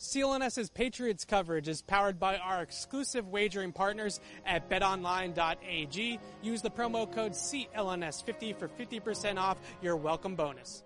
CLNS's Patriots coverage is powered by our exclusive wagering partners at betonline.ag. Use the promo code CLNS50 for 50% off your welcome bonus.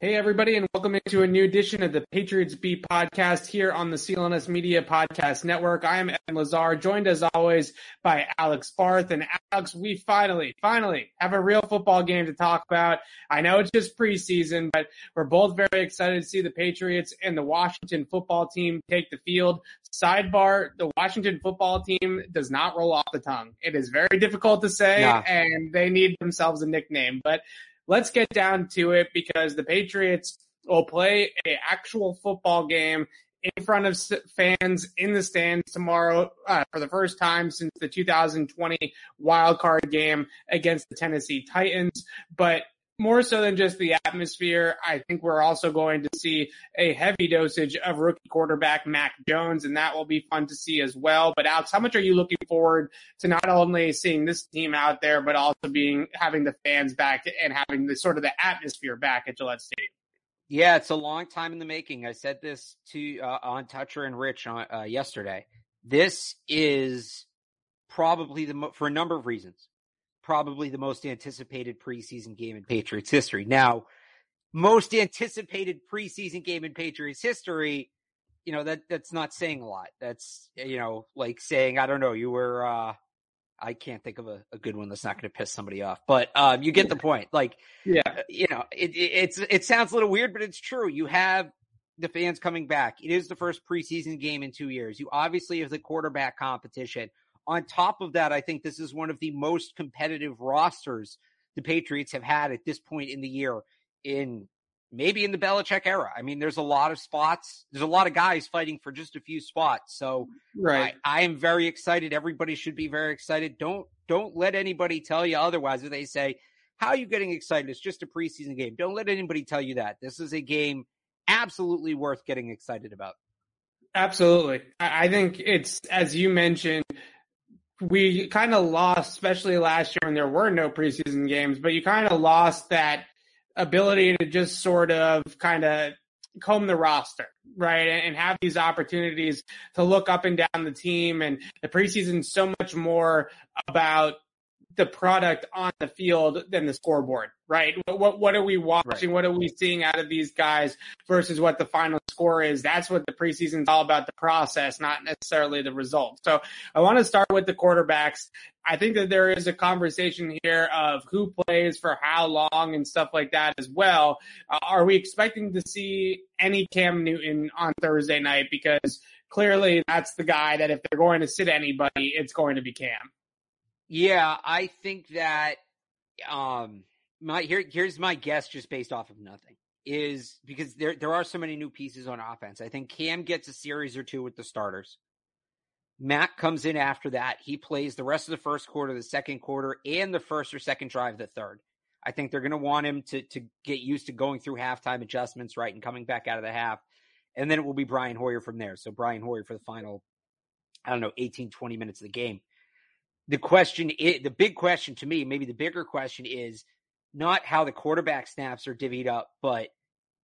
Hey, everybody, and welcome into a new edition of the Patriots Beat podcast here on the CLNS Media Podcast Network. I am Evan Lazar, joined as always by Alex Barth. And Alex, we finally, finally have a real football game to talk about. I know it's just preseason, but we're both very excited to see the Patriots and the Washington football team take the field. Sidebar, the Washington football team does not roll off the tongue. It is very difficult to say, yeah. and they need themselves a nickname. But let's get down to it because the Patriots will play a actual football game in front of fans in the stands tomorrow uh, for the first time since the 2020 wild card game against the Tennessee Titans. But more so than just the atmosphere, I think we're also going to see a heavy dosage of rookie quarterback Mac Jones, and that will be fun to see as well. But Alex, how much are you looking forward to not only seeing this team out there, but also being having the fans back and having the sort of the atmosphere back at Gillette Stadium? Yeah, it's a long time in the making. I said this to uh, on Toucher and Rich on, uh, yesterday. This is probably the mo- for a number of reasons probably the most anticipated preseason game in Patriots history. Now, most anticipated preseason game in Patriots history, you know, that that's not saying a lot. That's you know, like saying, I don't know, you were uh I can't think of a, a good one that's not going to piss somebody off, but um, you get the point. Like, yeah, you know, it, it, it's it sounds a little weird, but it's true. You have the fans coming back. It is the first preseason game in two years. You obviously have the quarterback competition. On top of that, I think this is one of the most competitive rosters the Patriots have had at this point in the year in maybe in the Belichick era. I mean, there's a lot of spots. There's a lot of guys fighting for just a few spots. So right. I, I am very excited. Everybody should be very excited. Don't don't let anybody tell you otherwise. If they say, "How are you getting excited? It's just a preseason game." Don't let anybody tell you that. This is a game absolutely worth getting excited about. Absolutely. I think it's as you mentioned we kind of lost, especially last year when there were no preseason games, but you kind of lost that ability to just sort of kind of comb the roster, right? And, have these opportunities to look up and down the team. And the preseason so much more about the product on the field than the scoreboard, right? What what are we watching? Right. What are we seeing out of these guys versus what the final score is? That's what the preseason is all about the process, not necessarily the result. So I want to start with the quarterbacks. I think that there is a conversation here of who plays for how long and stuff like that as well. Uh, are we expecting to see any Cam Newton on Thursday night? Because clearly that's the guy that if they're going to sit anybody, it's going to be Cam. Yeah, I think that um my here here's my guess just based off of nothing is because there there are so many new pieces on offense. I think Cam gets a series or two with the starters. Matt comes in after that. He plays the rest of the first quarter, the second quarter, and the first or second drive the third. I think they're going to want him to to get used to going through halftime adjustments, right, and coming back out of the half. And then it will be Brian Hoyer from there. So Brian Hoyer for the final, I don't know, 18, 20 minutes of the game the question is, the big question to me, maybe the bigger question is not how the quarterback snaps are divvied up, but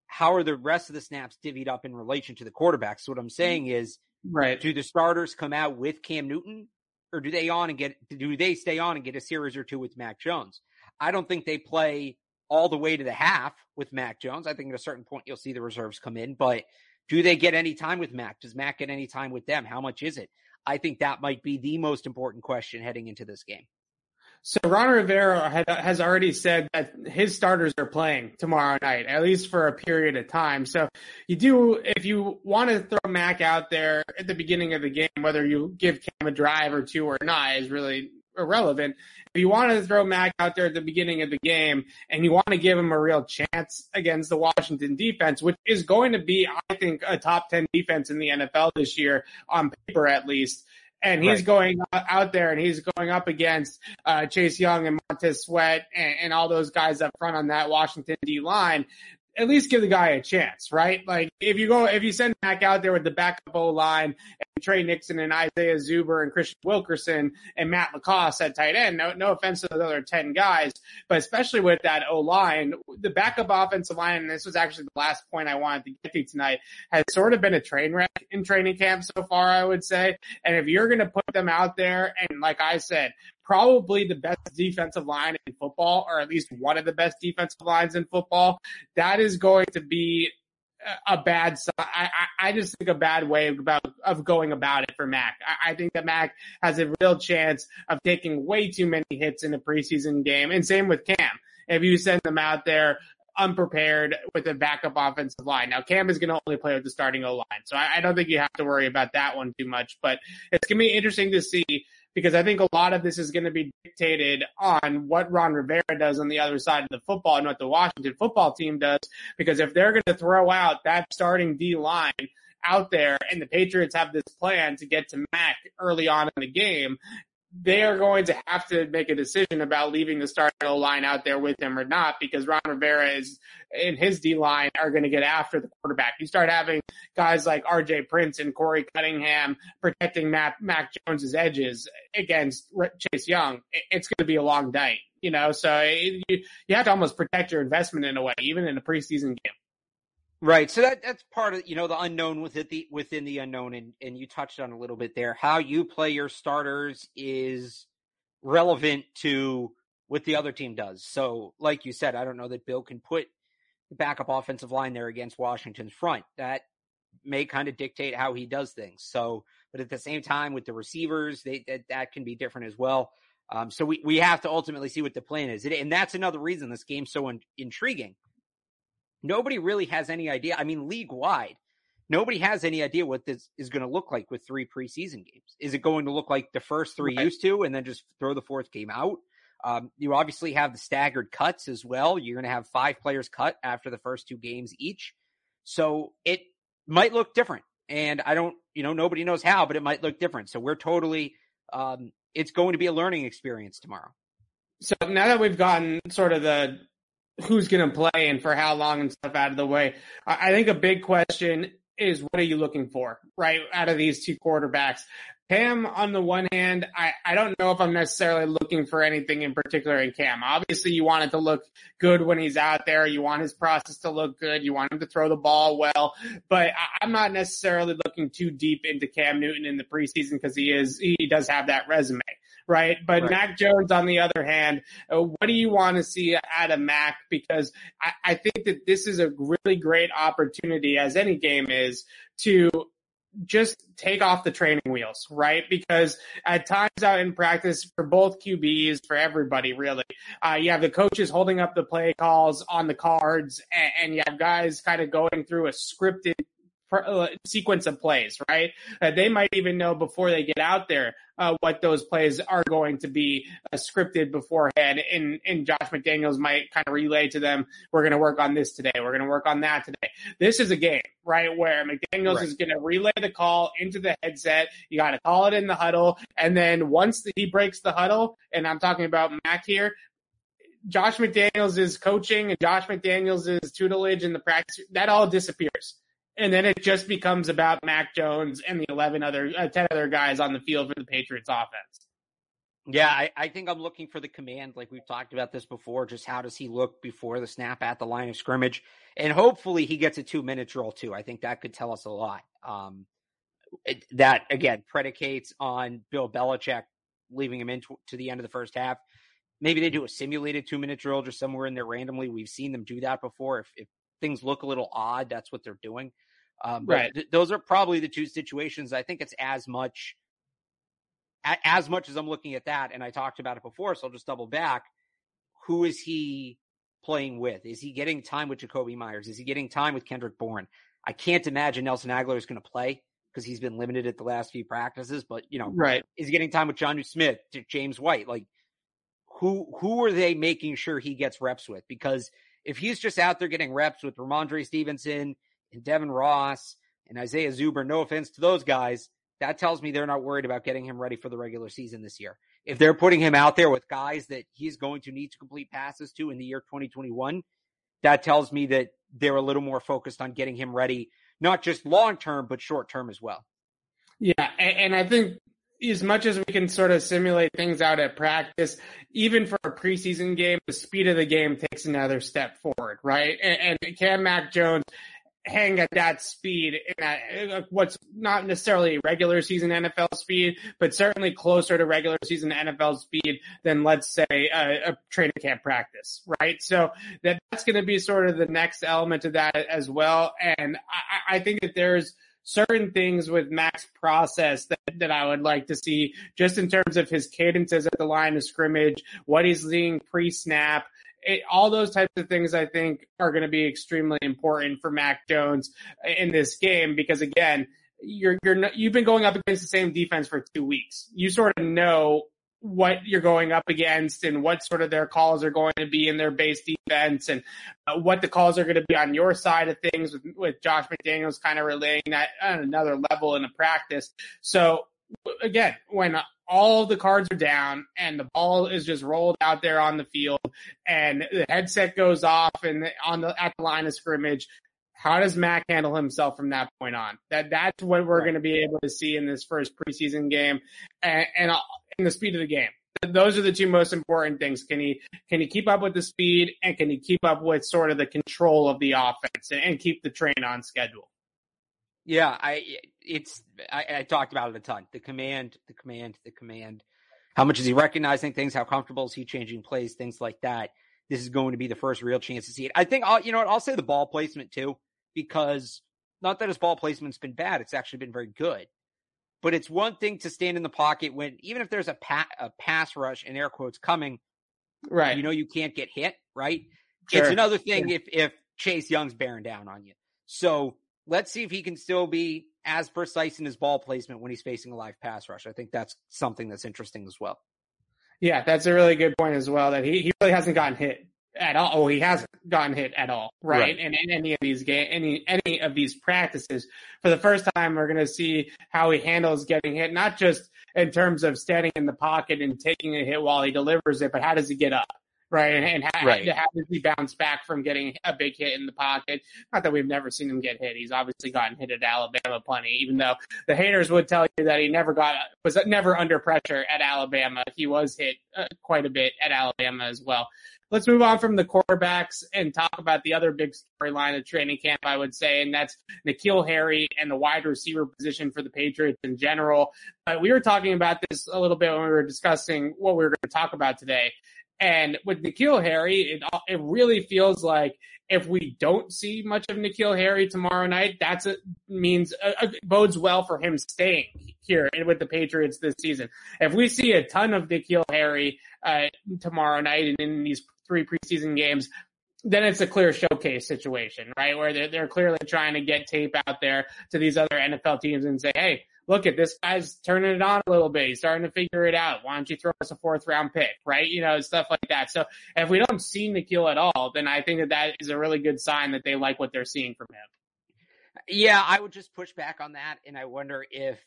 how are the rest of the snaps divvied up in relation to the quarterback? So what I'm mm-hmm. saying is, right? Do the starters come out with Cam Newton, or do they on and get? Do they stay on and get a series or two with Mac Jones? I don't think they play all the way to the half with Mac Jones. I think at a certain point you'll see the reserves come in, but do they get any time with Mac? Does Mac get any time with them? How much is it? I think that might be the most important question heading into this game. So Ron Rivera has already said that his starters are playing tomorrow night, at least for a period of time. So you do, if you want to throw Mac out there at the beginning of the game, whether you give Cam a drive or two or not is really irrelevant. If you want to throw Mac out there at the beginning of the game and you want to give him a real chance against the Washington defense, which is going to be, I think, a top 10 defense in the NFL this year on paper at least. And he's right. going out there and he's going up against uh, Chase Young and Montez Sweat and, and all those guys up front on that Washington D line at least give the guy a chance, right? Like if you go, if you send Mac out there with the backup O line Tre Nixon and Isaiah Zuber and Christian Wilkerson and Matt LaCosse at tight end. No, no offense to those other 10 guys, but especially with that O line, the backup offensive line, and this was actually the last point I wanted to get to tonight, has sort of been a train wreck in training camp so far, I would say. And if you're going to put them out there, and like I said, probably the best defensive line in football, or at least one of the best defensive lines in football, that is going to be a bad, I, I just think a bad way about, of going about it for Mac. I, I think that Mac has a real chance of taking way too many hits in a preseason game. And same with Cam. If you send them out there unprepared with a backup offensive line. Now Cam is going to only play with the starting O line. So I, I don't think you have to worry about that one too much, but it's going to be interesting to see because I think a lot of this is going to be dictated on what Ron Rivera does on the other side of the football and what the Washington football team does. Because if they're going to throw out that starting D line out there and the Patriots have this plan to get to Mac early on in the game, they are going to have to make a decision about leaving the starting line out there with him or not because Ron Rivera is in his D line are going to get after the quarterback. You start having guys like RJ Prince and Korey Cunningham protecting Mac, Mac Jones's edges against Chase Young. It's going to be a long night, you know, so you, you have to almost protect your investment in a way, even in a preseason game. Right. So that that's part of you know the unknown within the within the unknown, and and you touched on a little bit there. How you play your starters is relevant to what the other team does. So, like you said, I don't know that Bill can put the backup offensive line there against Washington's front. That may kind of dictate how he does things. So, but at the same time, with the receivers, they that, that can be different as well. Um, so we we have to ultimately see what the plan is, and that's another reason this game's so in, intriguing nobody really has any idea. I mean, league wide, nobody has any idea what this is going to look like with three preseason games. Is it going to look like the first three right. used to, and then just throw the fourth game out? Um, you obviously have the staggered cuts as well. You're going to have five players cut after the first two games each. So it might look different. And I don't, you know, nobody knows how, but it might look different. So we're totally, um, it's going to be a learning experience tomorrow. So now that we've gotten sort of the who's going to play and for how long and stuff out of the way. I think a big question is what are you looking for, right, out of these two quarterbacks? Cam, on the one hand, I, I don't know if I'm necessarily looking for anything in particular in Cam. Obviously, you want it to look good when he's out there. You want his process to look good. You want him to throw the ball well. But I, I'm not necessarily looking too deep into Cam Newton in the preseason because he is, he does have that resume right? But right. Mac Jones, on the other hand, uh, what do you want to see out of Mac? Because I, I think that this is a really great opportunity, as any game is, to just take off the training wheels, right? Because at times out in practice for both QBs, for everybody really, uh, you have the coaches holding up the play calls on the cards and, and you have guys kind of going through a scripted sequence of plays, right? Uh, they might even know before they get out there uh, what those plays are going to be uh, scripted beforehand. And, and Josh McDaniels might kind of relay to them, we're going to work on this today. We're going to work on that today. This is a game, right? Where McDaniels right. is going to relay the call into the headset. You got to call it in the huddle. And then once the, he breaks the huddle, and I'm talking about Mac here, Josh McDaniels is coaching and Josh McDaniels is tutelage in the practice, that all disappears and then it just becomes about Mac Jones and the 11 other, uh, 10 other guys on the field for the Patriots offense. Yeah, I, I, think I'm looking for the command. Like we've talked about this before. Just how does he look before the snap at the line of scrimmage? And hopefully he gets a two minute drill too. I think that could tell us a lot. Um, it, that again predicates on Bill Belichick leaving him into to the end of the first half. Maybe they do a simulated two minute drill just somewhere in there randomly. We've seen them do that before. If, if things look a little odd, that's what they're doing. Um, right. Th- those are probably the two situations. I think it's as much, a- as much as I'm looking at that, and I talked about it before, so I'll just double back. Who is he playing with? Is he getting time with Jakobi Meyers? Is he getting time with Kendrick Bourne? I can't imagine Nelson Agholor is going to play because he's been limited at the last few practices. But you know, right? Is he getting time with Jonnu Smith, James White? Like, who who are they making sure he gets reps with? Because if he's just out there getting reps with Rhamondre Stevenson and Devin Ross and Isaiah Zuber, no offense to those guys, that tells me they're not worried about getting him ready for the regular season this year. If they're putting him out there with guys that he's going to need to complete passes to in the year 2021, that tells me that they're a little more focused on getting him ready, not just long term, but short term as well. Yeah, and, and I think as much as we can sort of simulate things out at practice, even for a preseason game, the speed of the game takes another step forward, right? And, and can Mac Jones hang at that speed uh, what's not necessarily regular season NFL speed, but certainly closer to regular season NFL speed than let's say a, a training camp practice, right? So that, that's going to be sort of the next element of that as well. And I, I think that there's certain things with Mac's process that, that I would like to see just in terms of his cadences at the line of scrimmage, what he's seeing pre-snap, it, all those types of things I think are going to be extremely important for Mac Jones in this game because again, you're you're you've been going up against the same defense for two weeks. You sort of know what you're going up against and what sort of their calls are going to be in their base defense and uh, what the calls are going to be on your side of things with, with Josh McDaniels kind of relaying that on another level in a practice. So again, when all the cards are down and the ball is just rolled out there on the field and the headset goes off and on the at the line of scrimmage how does Mac handle himself from that point on? That that's what we're going to be able to see in this first preseason game, and, and in the speed of the game. Those are the two most important things. Can he can he keep up with the speed, and can he keep up with sort of the control of the offense, and, and keep the train on schedule? Yeah, I it's I, I, talked about it a ton. The command, the command, the command. How much is he recognizing things? How comfortable is he changing plays? Things like that. This is going to be the first real chance to see it. I think I'll you know what I'll say the ball placement too, because not that his ball placement's been bad. It's actually been very good. But it's one thing to stand in the pocket when even if there's a, pa- a pass rush in air quotes coming, right? You know you can't get hit, right? Sure. It's another thing if if Chase Young's bearing down on you. So let's see if he can still be as precise in his ball placement when he's facing a live pass rush. I think that's something that's interesting as well. Yeah, that's a really good point as well. That he, he really hasn't gotten hit at all. Oh, he hasn't gotten hit at all, right? right. And in any of these game, any any of these practices, for the first time, we're going to see how he handles getting hit, not just in terms of standing in the pocket and taking a hit while he delivers it, but how does he get up? right? And how, right. how does he bounce back from getting a big hit in the pocket? Not that we've never seen him get hit. He's obviously gotten hit at Alabama plenty, even though the haters would tell you that he never got was never under pressure at Alabama. He was hit uh, quite a bit at Alabama as well. Let's move on from the quarterbacks and talk about the other big storyline of training camp, I would say, and that's N'Keal Harry and the wide receiver position for the Patriots in general. Uh, we were talking about this a little bit when we were discussing what we were going to talk about today. And with N'Keal Harry, it, it really feels like if we don't see much of N'Keal Harry tomorrow night, that's means uh, uh, bodes well for him staying here with the Patriots this season. If we see a ton of N'Keal Harry uh, tomorrow night and in these three preseason games, then it's a clear showcase situation, right? Where they're, they're clearly trying to get tape out there to these other NFL teams and say, hey, look at this guy's turning it on a little bit. He's starting to figure it out. Why don't you throw us a fourth round pick, right? You know, stuff like that. So if we don't see N'Keal at all, then I think that that is a really good sign that they like what they're seeing from him. Yeah, I would just push back on that. And I wonder if,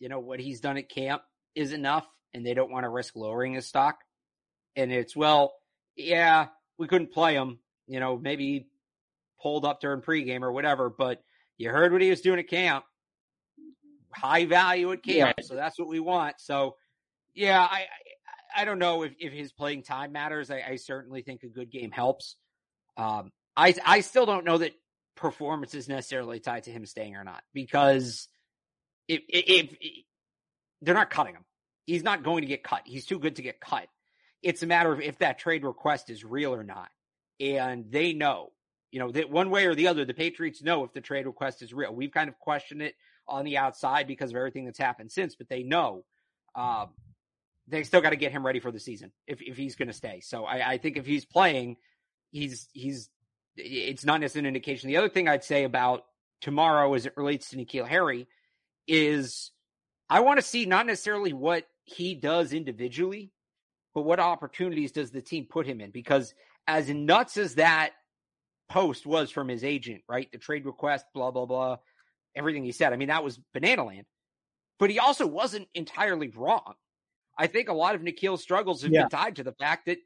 you know, what he's done at camp is enough and they don't want to risk lowering his stock. And it's, well, yeah, we couldn't play him, you know, maybe pulled up during pregame or whatever, but you heard what he was doing at camp high value at camp. Yeah. So that's what we want. So yeah, I, I, I don't know if, if his playing time matters. I, I certainly think a good game helps. Um, I, I still don't know that performance is necessarily tied to him staying or not because if, if, if they're not cutting him, he's not going to get cut. He's too good to get cut. It's a matter of if that trade request is real or not. And they know, you know, that one way or the other, the Patriots know if the trade request is real. We've kind of questioned it on the outside because of everything that's happened since, but they know um, they still got to get him ready for the season if, if he's going to stay. So I, I think if he's playing, he's he's it's not necessarily an indication. The other thing I'd say about tomorrow as it relates to N'Keal Harry is I want to see not necessarily what he does individually, but what opportunities does the team put him in? Because as nuts as that post was from his agent, right? The trade request, blah, blah, blah everything he said. I mean, that was banana land. But he also wasn't entirely wrong. I think a lot of N'Keal's struggles have yeah. been tied to the fact that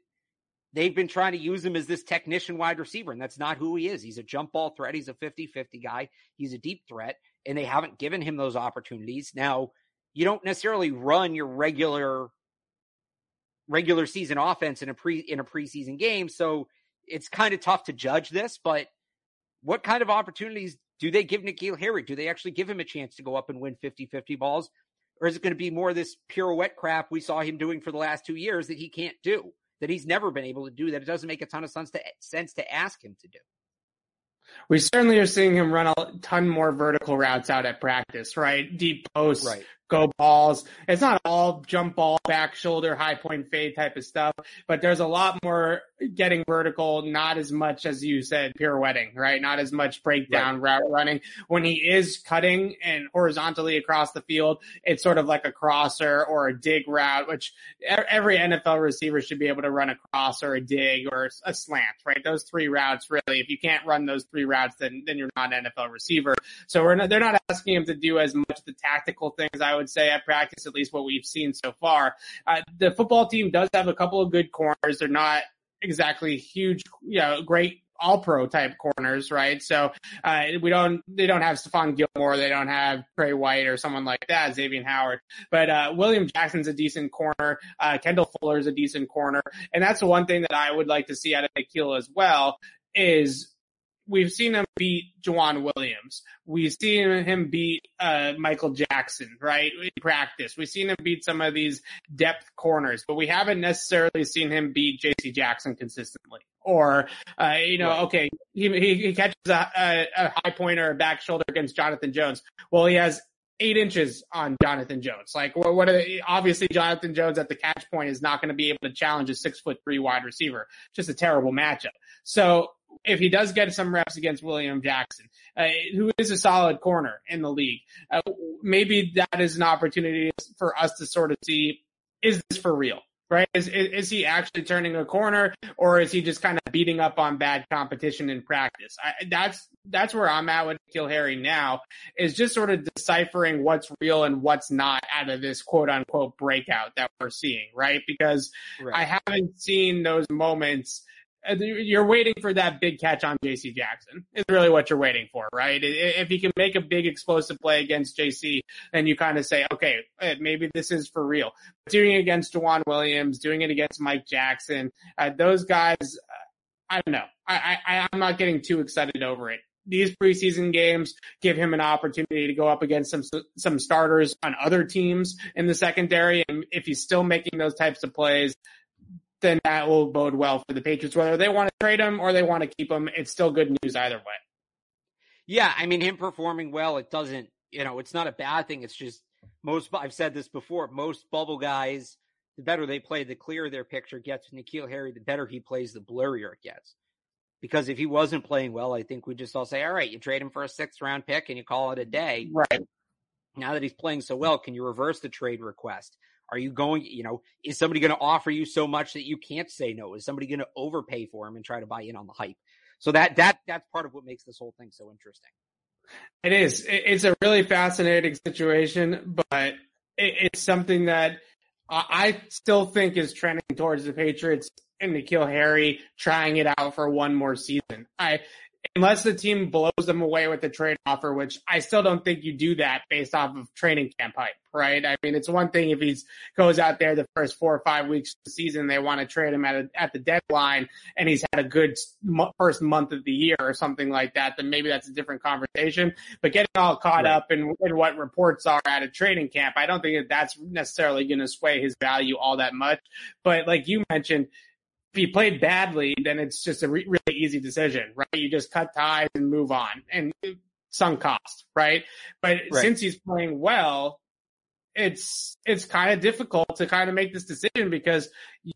they've been trying to use him as this technician wide receiver, and that's not who he is. He's a jump ball threat. He's a 50 50 guy. He's a deep threat. and they haven't given him those opportunities. Now, you don't necessarily run your regular regular season offense in a pre in a preseason game, so it's kind of tough to judge this, but what kind of opportunities do they give N'Keal Harry? Do they actually give him a chance to go up and win 50-50 balls? Or is it going to be more this pirouette crap we saw him doing for the last two years that he can't do, that he's never been able to do, that it doesn't make a ton of sense to, sense to ask him to do? We certainly are seeing him run a ton more vertical routes out at practice, right? Deep posts, right go balls. It's not all jump ball, back shoulder, high point fade type of stuff, but there's a lot more getting vertical, not as much as you said pirouetting, right? Not as much breakdown right. route running. When he is cutting and horizontally across the field, it's sort of like a crosser or a dig route, which every NFL receiver should be able to run a cross or a dig or a slant, right? Those three routes really, if you can't run those three routes, then, then you're not an NFL receiver. So we're not, they're not asking him to do as much the tactical things I would would say at practice, at least what we've seen so far. Uh, the football team does have a couple of good corners. They're not exactly huge, you know, great all pro type corners, right? So, uh, we don't, they don't have Stephon Gilmore. They don't have Trey White or someone like that, Xavier Howard. But, uh, William Jackson's a decent corner. Uh, Kendall Fuller's a decent corner. And that's the one thing that I would like to see out of N'Keal as well is we've seen him beat Joejuan Williams. We've seen him beat uh, Michael Jackson, right? In practice. We've seen him beat some of these depth corners, but we haven't necessarily seen him beat J.C. Jackson consistently. Or, uh, you know, right. okay, he, he, he catches a, a, a high pointer, a back shoulder against Jonathan Jones. Well, he has eight inches on Jonathan Jones. Like, what, what they, obviously Jonathan Jones at the catch point is not going to be able to challenge a six foot three wide receiver. Just a terrible matchup. So if he does get some reps against William Jackson, uh, who is a solid corner in the league, uh, maybe that is an opportunity for us to sort of see, is this for real? Right? Is, is, is he actually turning a corner or is he just kind of beating up on bad competition in practice? I, that's, that's where I'm at with N'Keal Harry now is just sort of deciphering what's real and what's not out of this quote unquote breakout that we're seeing, right? Because right. I haven't seen those moments you're waiting for that big catch on JC Jackson is really what you're waiting for, right? If he can make a big explosive play against JC, then you kind of say, okay, uh, maybe this is for real. Doing it against Joejuan Williams, doing it against Mike Jackson, uh, those guys, uh, I don't know. I, I, I'm not getting too excited over it these preseason games give him an opportunity to go up against some some starters on other teams in the secondary and if he's still making those types of plays then that will bode well for the Patriots. Whether they want to trade him or they want to keep him, it's still good news either way. Yeah, I mean, him performing well, it doesn't, you know, it's not a bad thing. It's just most, I've said this before, most bubble guys, the better they play, the clearer their picture gets. N'Keal Harry, the better he plays, the blurrier it gets. Because if he wasn't playing well, I think we just all say, all right, you trade him for a sixth round pick and you call it a day. Right. Now that he's playing so well, can you reverse the trade request? Are you going, you know, is somebody going to offer you so much that you can't say no? Is somebody going to overpay for him and try to buy in on the hype? So that, that, that's part of what makes this whole thing so interesting. It is. It's a really fascinating situation, but it's something that I still think is trending towards the Patriots and N'Keal Harry trying it out for one more season. I unless the team blows them away with the trade offer, which I still don't think you do that based off of training camp hype, right? I mean, it's one thing if he goes out there the first four or five weeks of the season, they want to trade him at a, at the deadline and he's had a good first month of the year or something like that, then maybe that's a different conversation. But getting all caught right. up in, in what reports are at a training camp, I don't think that that's necessarily going to sway his value all that much. But like you mentioned, if he played badly, then it's just a re- really easy decision, right? You just cut ties and move on and sunk cost, right? But right. since he's playing well, it's, it's kind of difficult to kind of make this decision because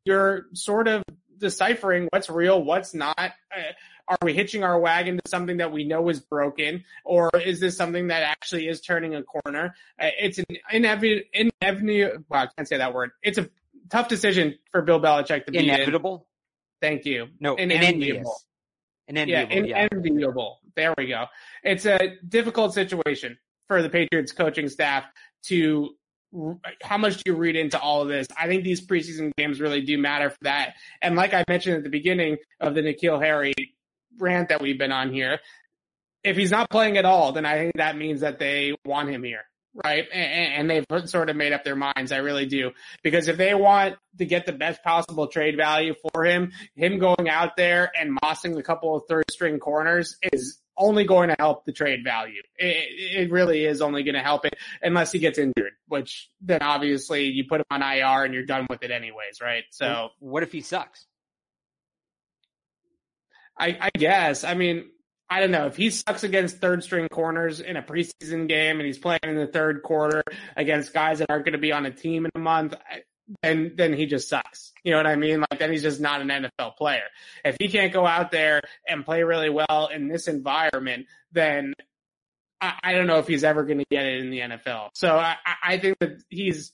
you're sort of deciphering what's real, what's not. Uh, are we hitching our wagon to something that we know is broken, or is this something that actually is turning a corner? Uh, it's an inevitable, inevitable. Well, I can't say that word. It's a tough decision for Bill Belichick to be inevitable. In. Thank you. No, inenviable. Inenviable. Yeah, inenviable. Yeah. There we go. It's a difficult situation for the Patriots coaching staff to how much do you read into all of this? I think these preseason games really do matter for that. And like I mentioned at the beginning of the N'Keal Harry rant that we've been on here, if he's not playing at all, then I think that means that they want him here. Right. And, and they've sort of made up their minds. I really do. Because if they want to get the best possible trade value for him, him going out there and mossing a couple of third string corners is only going to help the trade value. It, it really is only going to help it unless he gets injured, which then obviously you put him on IR and you're done with it anyways, right? So what if he sucks? I, I guess. I mean, I don't know if he sucks against third string corners in a preseason game and he's playing in the third quarter against guys that aren't going to be on a team in a month. Then, then he just sucks. You know what I mean? Like then he's just not an NFL player. If he can't go out there and play really well in this environment, then I, I don't know if he's ever going to get it in the NFL. So I, I think that he's,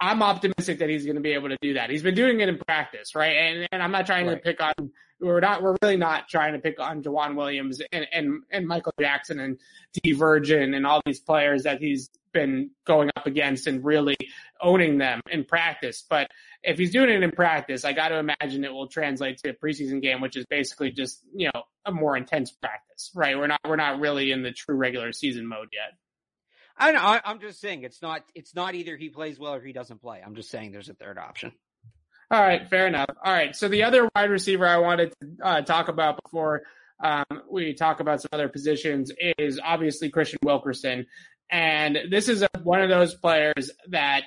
I'm optimistic that he's going to be able to do that. He's been doing it in practice, right? And, and I'm not trying right. to pick on we're not we're really not trying to pick on Joejuan Williams and, and, and Michael Jackson and Dee Virgin and all these players that he's been going up against and really owning them in practice. But if he's doing it in practice, I got to imagine it will translate to a preseason game, which is basically just you know a more intense practice, right? We're not we're not really in the true regular season mode yet. I know. I'm just saying it's not it's not either he plays well or he doesn't play. I'm just saying there's a third option. All right, fair enough. All right, so the other wide receiver I wanted to uh, talk about before um, we talk about some other positions is obviously Christian Wilkerson, and this is a, one of those players that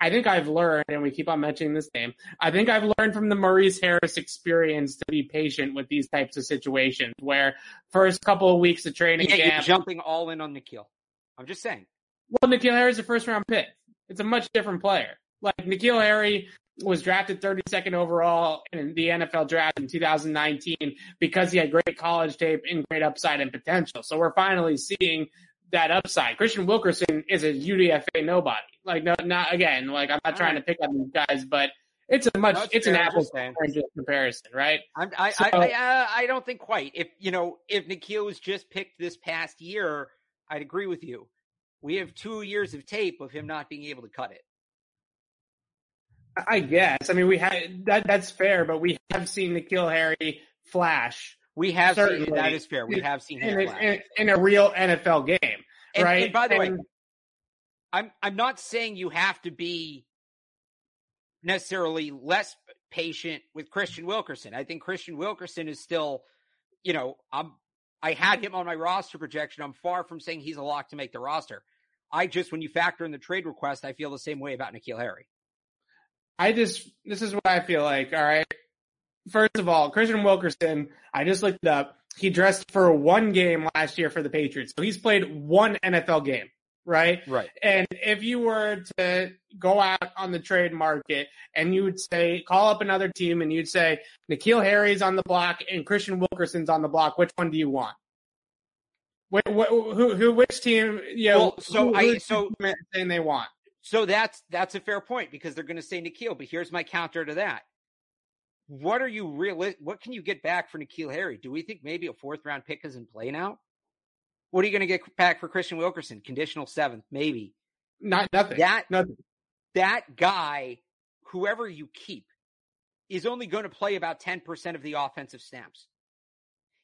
I think I've learned, and we keep on mentioning this name. I think I've learned from the Maurice Harris experience to be patient with these types of situations, where first couple of weeks of training yeah, camp, jumping all in on N'Keal. I'm just saying. Well, N'Keal Harry is a first round pick. It's a much different player. Like N'Keal Harry was drafted 32nd overall in the NFL draft in 2019 because he had great college tape and great upside and potential. So we're finally seeing that upside. Christian Wilkerson is a UDFA nobody. Like, no, not again. Like, I'm not trying to pick on these guys, but it's a much, no, it's an apples oranges comparison, right? I'm, I, so, I, I, uh, I, don't think quite. If you know, if N'Keal was just picked this past year, I'd agree with you. We have two years of tape of him not being able to cut it. I guess. I mean, we had that. That's fair, but we have seen N'Keal Harry flash. We have seen that is fair. We have seen him in, in, in, a real NFL game, and, right? And by the and, way, I'm I'm not saying you have to be necessarily less patient with Christian Wilkerson. I think Christian Wilkerson is still, you know, I'm I had him on my roster projection. I'm far from saying he's a lock to make the roster. I just, when you factor in the trade request, I feel the same way about N'Keal Harry. I just, this is what I feel like. All right. First of all, Christian Wilkerson, I just looked up. He dressed for one game last year for the Patriots. So he's played one NFL game, right? Right. And if you were to go out on the trade market and you would say, call up another team and you'd say, N'Keal Harry's on the block and Christian Wilkerson's on the block, which one do you want? What, what, who, who, which team, you know, well, so who, I, so saying they want? So that's that's a fair point because they're going to say N'Keal. But here's my counter to that: What are you really? What can you get back for N'Keal Harry? Do we think maybe a fourth round pick is in play now? What are you going to get back for Christian Wilkerson? Conditional seventh, maybe. Not nothing. That nothing. that guy, whoever you keep, is only going to play about ten percent of the offensive snaps.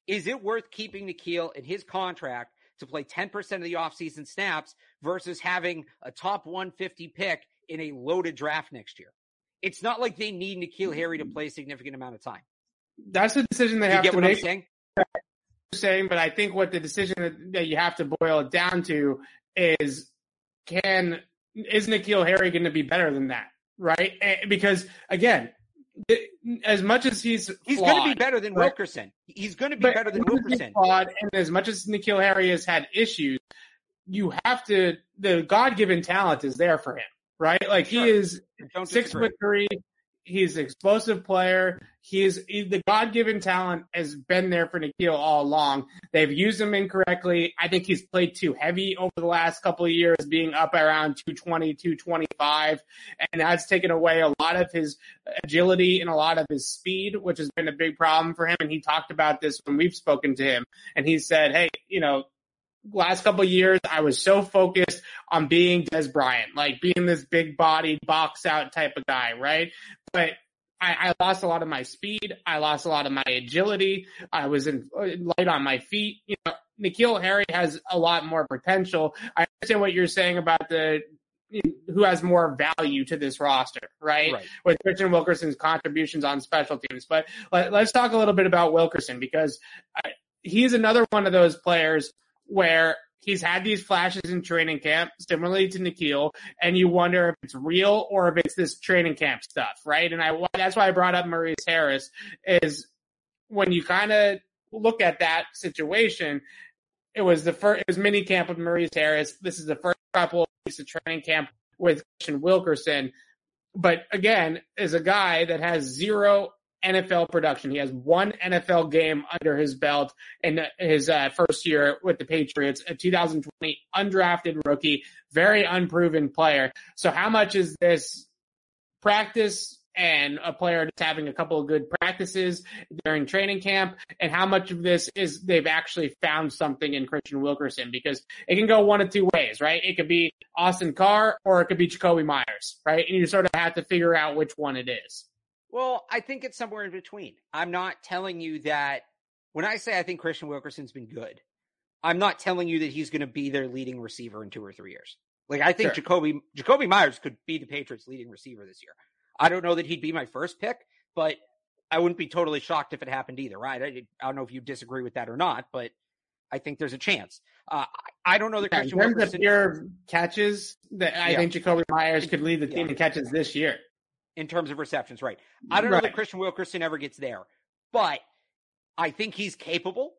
Is it worth keeping N'Keal in his contract to play 10% of the offseason snaps versus having a top 150 pick in a loaded draft next year. It's not like they need N'Keal Harry to play a significant amount of time. That's a decision they you have to make. Saying? but I think what the decision that, you have to boil it down to is can is N'Keal Harry going to be better than that? Right? Because again, as much as he's he's going to be better than right? Wilkerson. He's going to be better than Wilkerson. Flawed, and as much as N'Keal Harry has had issues, you have to the God given talent is there for him, right? Like sure. he is six foot three, He's an explosive player. He's he, the God given talent has been there for N'Keal all along. They've used him incorrectly. I think he's played too heavy over the last couple of years, being up around 220, 225, and that's taken away a lot of his agility and a lot of his speed, which has been a big problem for him. And he talked about this when we've spoken to him, and he said, "Hey, you know, last couple of years, I was so focused on being Dez Bryant, like being this big bodied box out type of guy, right? But I, I, lost a lot of my speed. I lost a lot of my agility. I was in, uh, light on my feet. You know, N'Keal Harry has a lot more potential. I understand what you're saying about the who has more value to this roster, right? right. With Christian Wilkerson's contributions on special teams. But let, us talk a little bit about Wilkerson because I, he's another one of those players where he's had these flashes in training camp, similarly to N'Keal, and you wonder if it's real or if it's this training camp stuff, right? And I that's why I brought up Maurice Harris is when you kind of look at that situation, it was the first, it was mini camp with Maurice Harris. This is the first couple of weeks of training camp with Christian Wilkerson. But again, is a guy that has zero NFL production. He has one NFL game under his belt in his uh, first year with the Patriots, a 2020 undrafted rookie, very unproven player. So how much is this practice and a player just having a couple of good practices during training camp and how much of this is they've actually found something in Christian Wilkerson because it can go one of two ways, right? It could be Austin Carr or it could be Jakobi Meyers, right? And you sort of have to figure out which one it is. Well, I think it's somewhere in between. I'm not telling you that when I say I think Christian Wilkerson's been good, I'm not telling you that he's going to be their leading receiver in two or three years. Like I think sure. Jakobi Jakobi Meyers could be the Patriots' leading receiver this year. I don't know that he'd be my first pick, but I wouldn't be totally shocked if it happened either, right? I, I don't know if you disagree with that or not, but I think there's a chance. Uh, I don't know that yeah, Christian in terms Wilkerson, of pure catches, that I yeah. think Jakobi Meyers could lead the team yeah. in catches this year. In terms of receptions, right? I don't right. know that Christian Wilkerson ever gets there, but I think he's capable.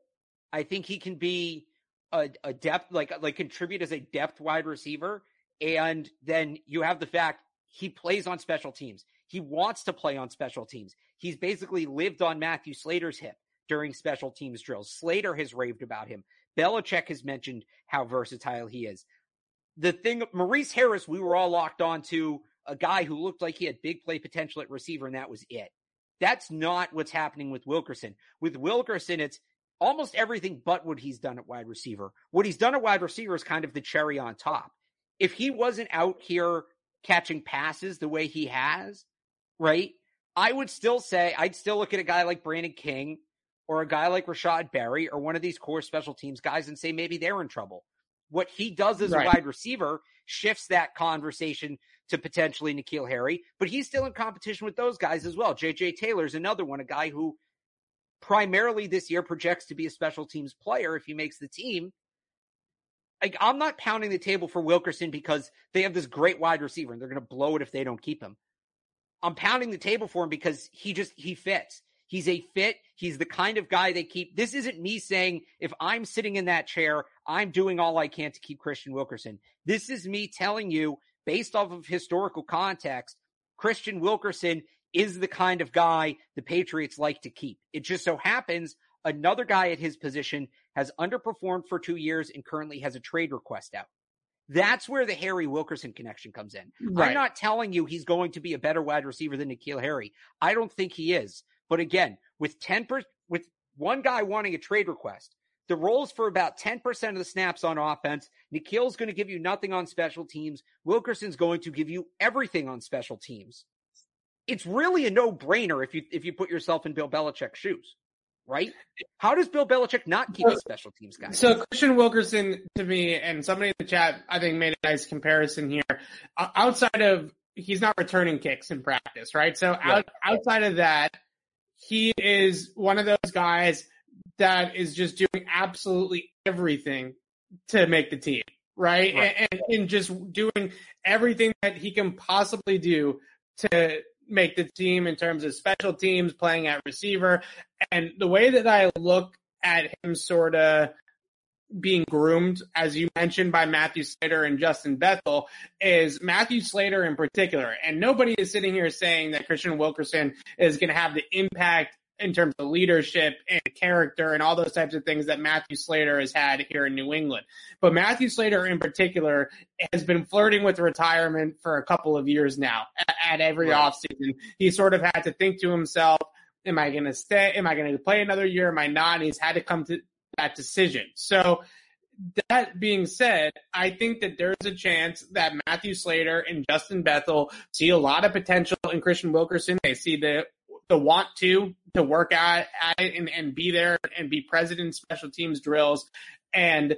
I think he can be a, a depth, like like contribute as a depth wide receiver, and then you have the fact he plays on special teams. He wants to play on special teams. He's basically lived on Matthew Slater's hip during special teams drills. Slater has raved about him. Belichick has mentioned how versatile he is. The thing, Maurice Harris, we were all locked on to a guy who looked like he had big play potential at receiver, and that was it. That's not what's happening with Wilkerson. With Wilkerson, it's almost everything but what he's done at wide receiver. What he's done at wide receiver is kind of the cherry on top. If he wasn't out here catching passes the way he has, right? I would still say I'd still look at a guy like Brandon King or a guy like Rashod Berry or one of these core special teams guys and say maybe they're in trouble. What he does as right. a wide receiver shifts that conversation to potentially N'Keal Harry, but he's still in competition with those guys as well. JJ Taylor's another one, a guy who primarily this year projects to be a special teams player if he makes the team like I'm not pounding the table for Wilkerson because they have this great wide receiver and they're going to blow it if they don't keep him. I'm pounding the table for him because he just he fits. He's a fit. He's the kind of guy they keep. This isn't me saying if I'm sitting in that chair, I'm doing all I can to keep Christian Wilkerson. This is me telling you based off of historical context, Christian Wilkerson is the kind of guy the Patriots like to keep. It just so happens another guy at his position has underperformed for two years and currently has a trade request out. That's where the Harry Wilkerson connection comes in. Right. I'm not telling you he's going to be a better wide receiver than N'Keal Harry. I don't think he is. But again, with 10 per, with one guy wanting a trade request, the roles for about 10% of the snaps on offense. N'Keal's going to give you nothing on special teams. Wilkerson's going to give you everything on special teams. It's really a no-brainer if you if you put yourself in Bill Belichick's shoes right? How does Bill Belichick not keep a special teams guy? So Christian Wilkerson to me and somebody in the chat I think made a nice comparison here. Outside of he's not returning kicks in practice, right? So out, outside of that, he is one of those guys that is just doing absolutely everything to make the team, right? right. And, and, and just doing everything that he can possibly do to make the team in terms of special teams, playing at receiver. And the way that I look at him sort of being groomed, as you mentioned, by Matthew Slater and Justin Bethel, is Matthew Slater in particular. And nobody is sitting here saying that Christian Wilkerson is going to have the impact in terms of leadership and character and all those types of things that Matthew Slater has had here in New England. But Matthew Slater in particular has been flirting with retirement for a couple of years now at, every right. offseason. He sort of had to think to himself, am I going to stay? Am I going to play another year? Am I not? And he's had to come to that decision. So that being said, I think that there's a chance that Matthew Slater and Justin Bethel see a lot of potential in Christian Wilkerson. They see the the want to to work at, at it and, and be there and be present in special teams drills. And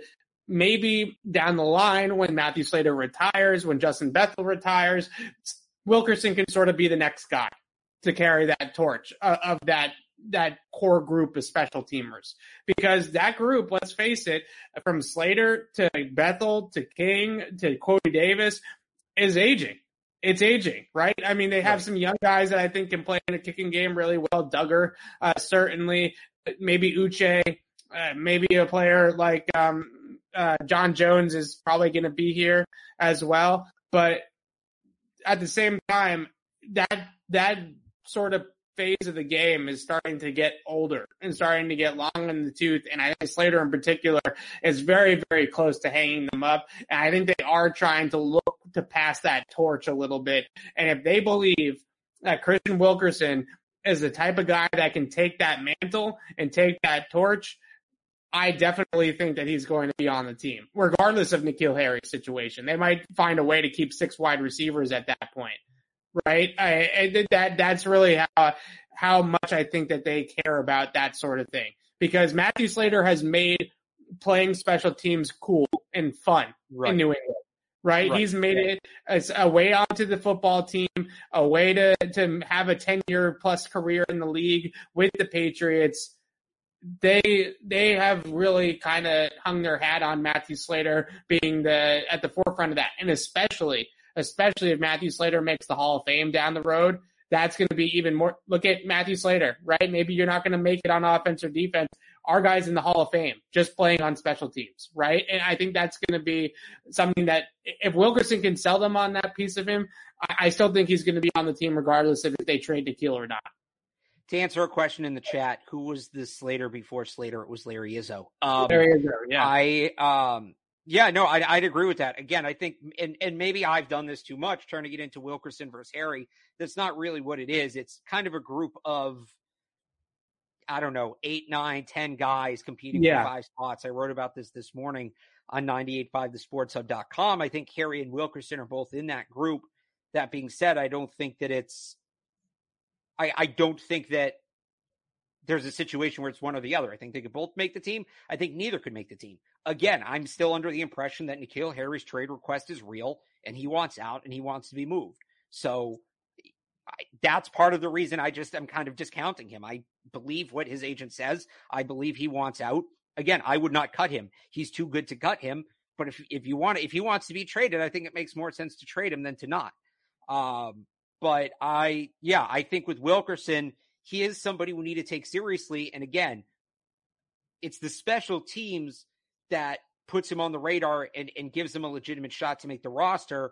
maybe down the line when Matthew Slater retires, when Justin Bethel retires, Wilkerson can sort of be the next guy to carry that torch uh, of that that core group of special teamers because that group, let's face it, from Slater to Bethel to King to Cody Davis is aging. It's aging, right? I mean, they have some young guys that I think can play in a kicking game really well. Dugger, uh, certainly, maybe Uche, uh, maybe a player like um, uh, John Jones is probably going to be here as well. But at the same time, that that sort of phase of the game is starting to get older and starting to get long in the tooth. And I think Slater in particular is very, very close to hanging them up. And I think they are trying to look to pass that torch a little bit. And if they believe that Kristian Wilkerson is the type of guy that can take that mantle and take that torch, I definitely think that he's going to be on the team, regardless of N'Keal Harry's situation. They might find a way to keep six wide receivers at that point right? I, I, that that's really how how much I think that they care about that sort of thing because Matthew Slater has made playing special teams cool and fun right. in New England. Right? right. He's made it as a way onto the football team, a way to, to have a 10 year plus career in the league with the Patriots. They, they have really kind of hung their hat on Matthew Slater being the, at the forefront of that. And especially especially if Matthew Slater makes the Hall of Fame down the road. That's going to be even more. Look at Matthew Slater, right? Maybe you're not going to make it on offense or defense. Our guy's in the Hall of Fame, just playing on special teams, right? And I think that's going to be something that if Wilkerson can sell them on that piece of him, I, still think he's going to be on the team regardless of if they trade N'Keal or not. To answer a question in the chat, who was the Slater before Slater? It was Larry Izzo. Um, Larry Izzo, yeah. I um, yeah, no, I'd, I'd, agree with that. Again, I think, and, and maybe I've done this too much, turning it into Wilkerson versus Harry. That's not really what it is. It's kind of a group of, I don't know, eight, nine, ten guys competing yeah. for five spots. I wrote about this this morning on 985thesportshub.com. I think Harry and Wilkerson are both in that group. That being said, I don't think that it's, I, I don't think that there's a situation where it's one or the other. I think they could both make the team. I think neither could make the team. Again, I'm still under the impression that N'Keal Harry's trade request is real and he wants out and he wants to be moved. So I, that's part of the reason I just am kind of discounting him. I believe what his agent says. I believe he wants out. Again, I would not cut him. He's too good to cut him. But if if you want if he wants to be traded, I think it makes more sense to trade him than to not. Um, but I yeah, I think with Wilkerson, he is somebody we need to take seriously. And again, it's the special teams that puts him on the radar and, and gives him a legitimate shot to make the roster.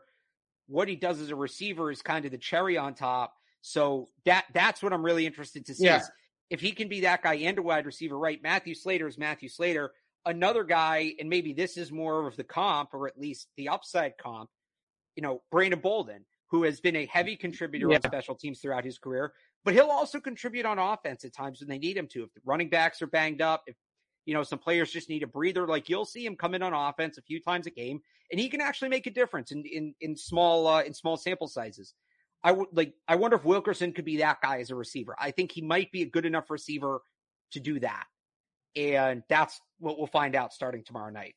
What he does as a receiver is kind of the cherry on top. So that that's what I'm really interested to see. Yeah. If he can be that guy and a wide receiver, right? Matthew Slater is Matthew Slater. Another guy, and maybe this is more of the comp, or at least the upside comp, you know, Brandon Bolden, who has been a heavy contributor yeah. on special teams throughout his career, but he'll also contribute on offense at times when they need him to. If the running backs are banged up, if you know some players just need a breather, like you'll see him come in on offense a few times a game, and he can actually make a difference in in in small uh, in small sample sizes. I would like. I wonder if Wilkerson could be that guy as a receiver. I think he might be a good enough receiver to do that, and that's what we'll find out starting tomorrow night.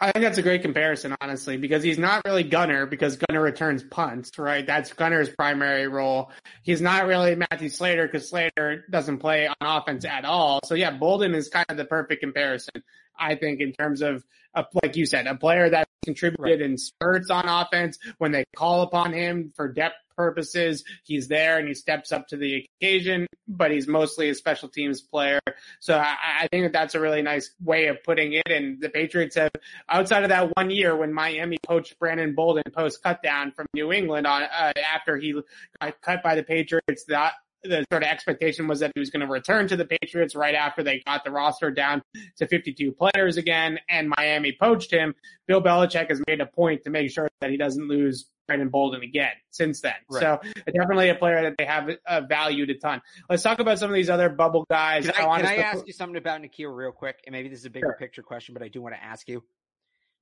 I think that's a great comparison, honestly, because he's not really Gunner because Gunner returns punts, right? That's Gunner's primary role. He's not really Matthew Slater because Slater doesn't play on offense at all. So yeah, Bolden is kind of the perfect comparison, I think, in terms of, a, like you said, a player that contributed right. in spurts on offense when they call upon him for depth purposes. He's there and he steps up to the occasion, but he's mostly a special teams player. So I, I think that that's a really nice way of putting it. And the Patriots have, outside of that one year when Miami poached Brandon Bolden post cut down from New England on uh, after he got cut by the Patriots, that the sort of expectation was that he was going to return to the Patriots right after they got the roster down to 52 players again, and Miami poached him. Bill Belichick has made a point to make sure that he doesn't lose Brandon Bolden again since then. Right. So definitely a player that they have uh, valued a ton. Let's talk about some of these other bubble guys. Can I, I, can I ask you something about N'Keal real quick? And maybe this is a bigger sure. picture question, but I do want to ask you.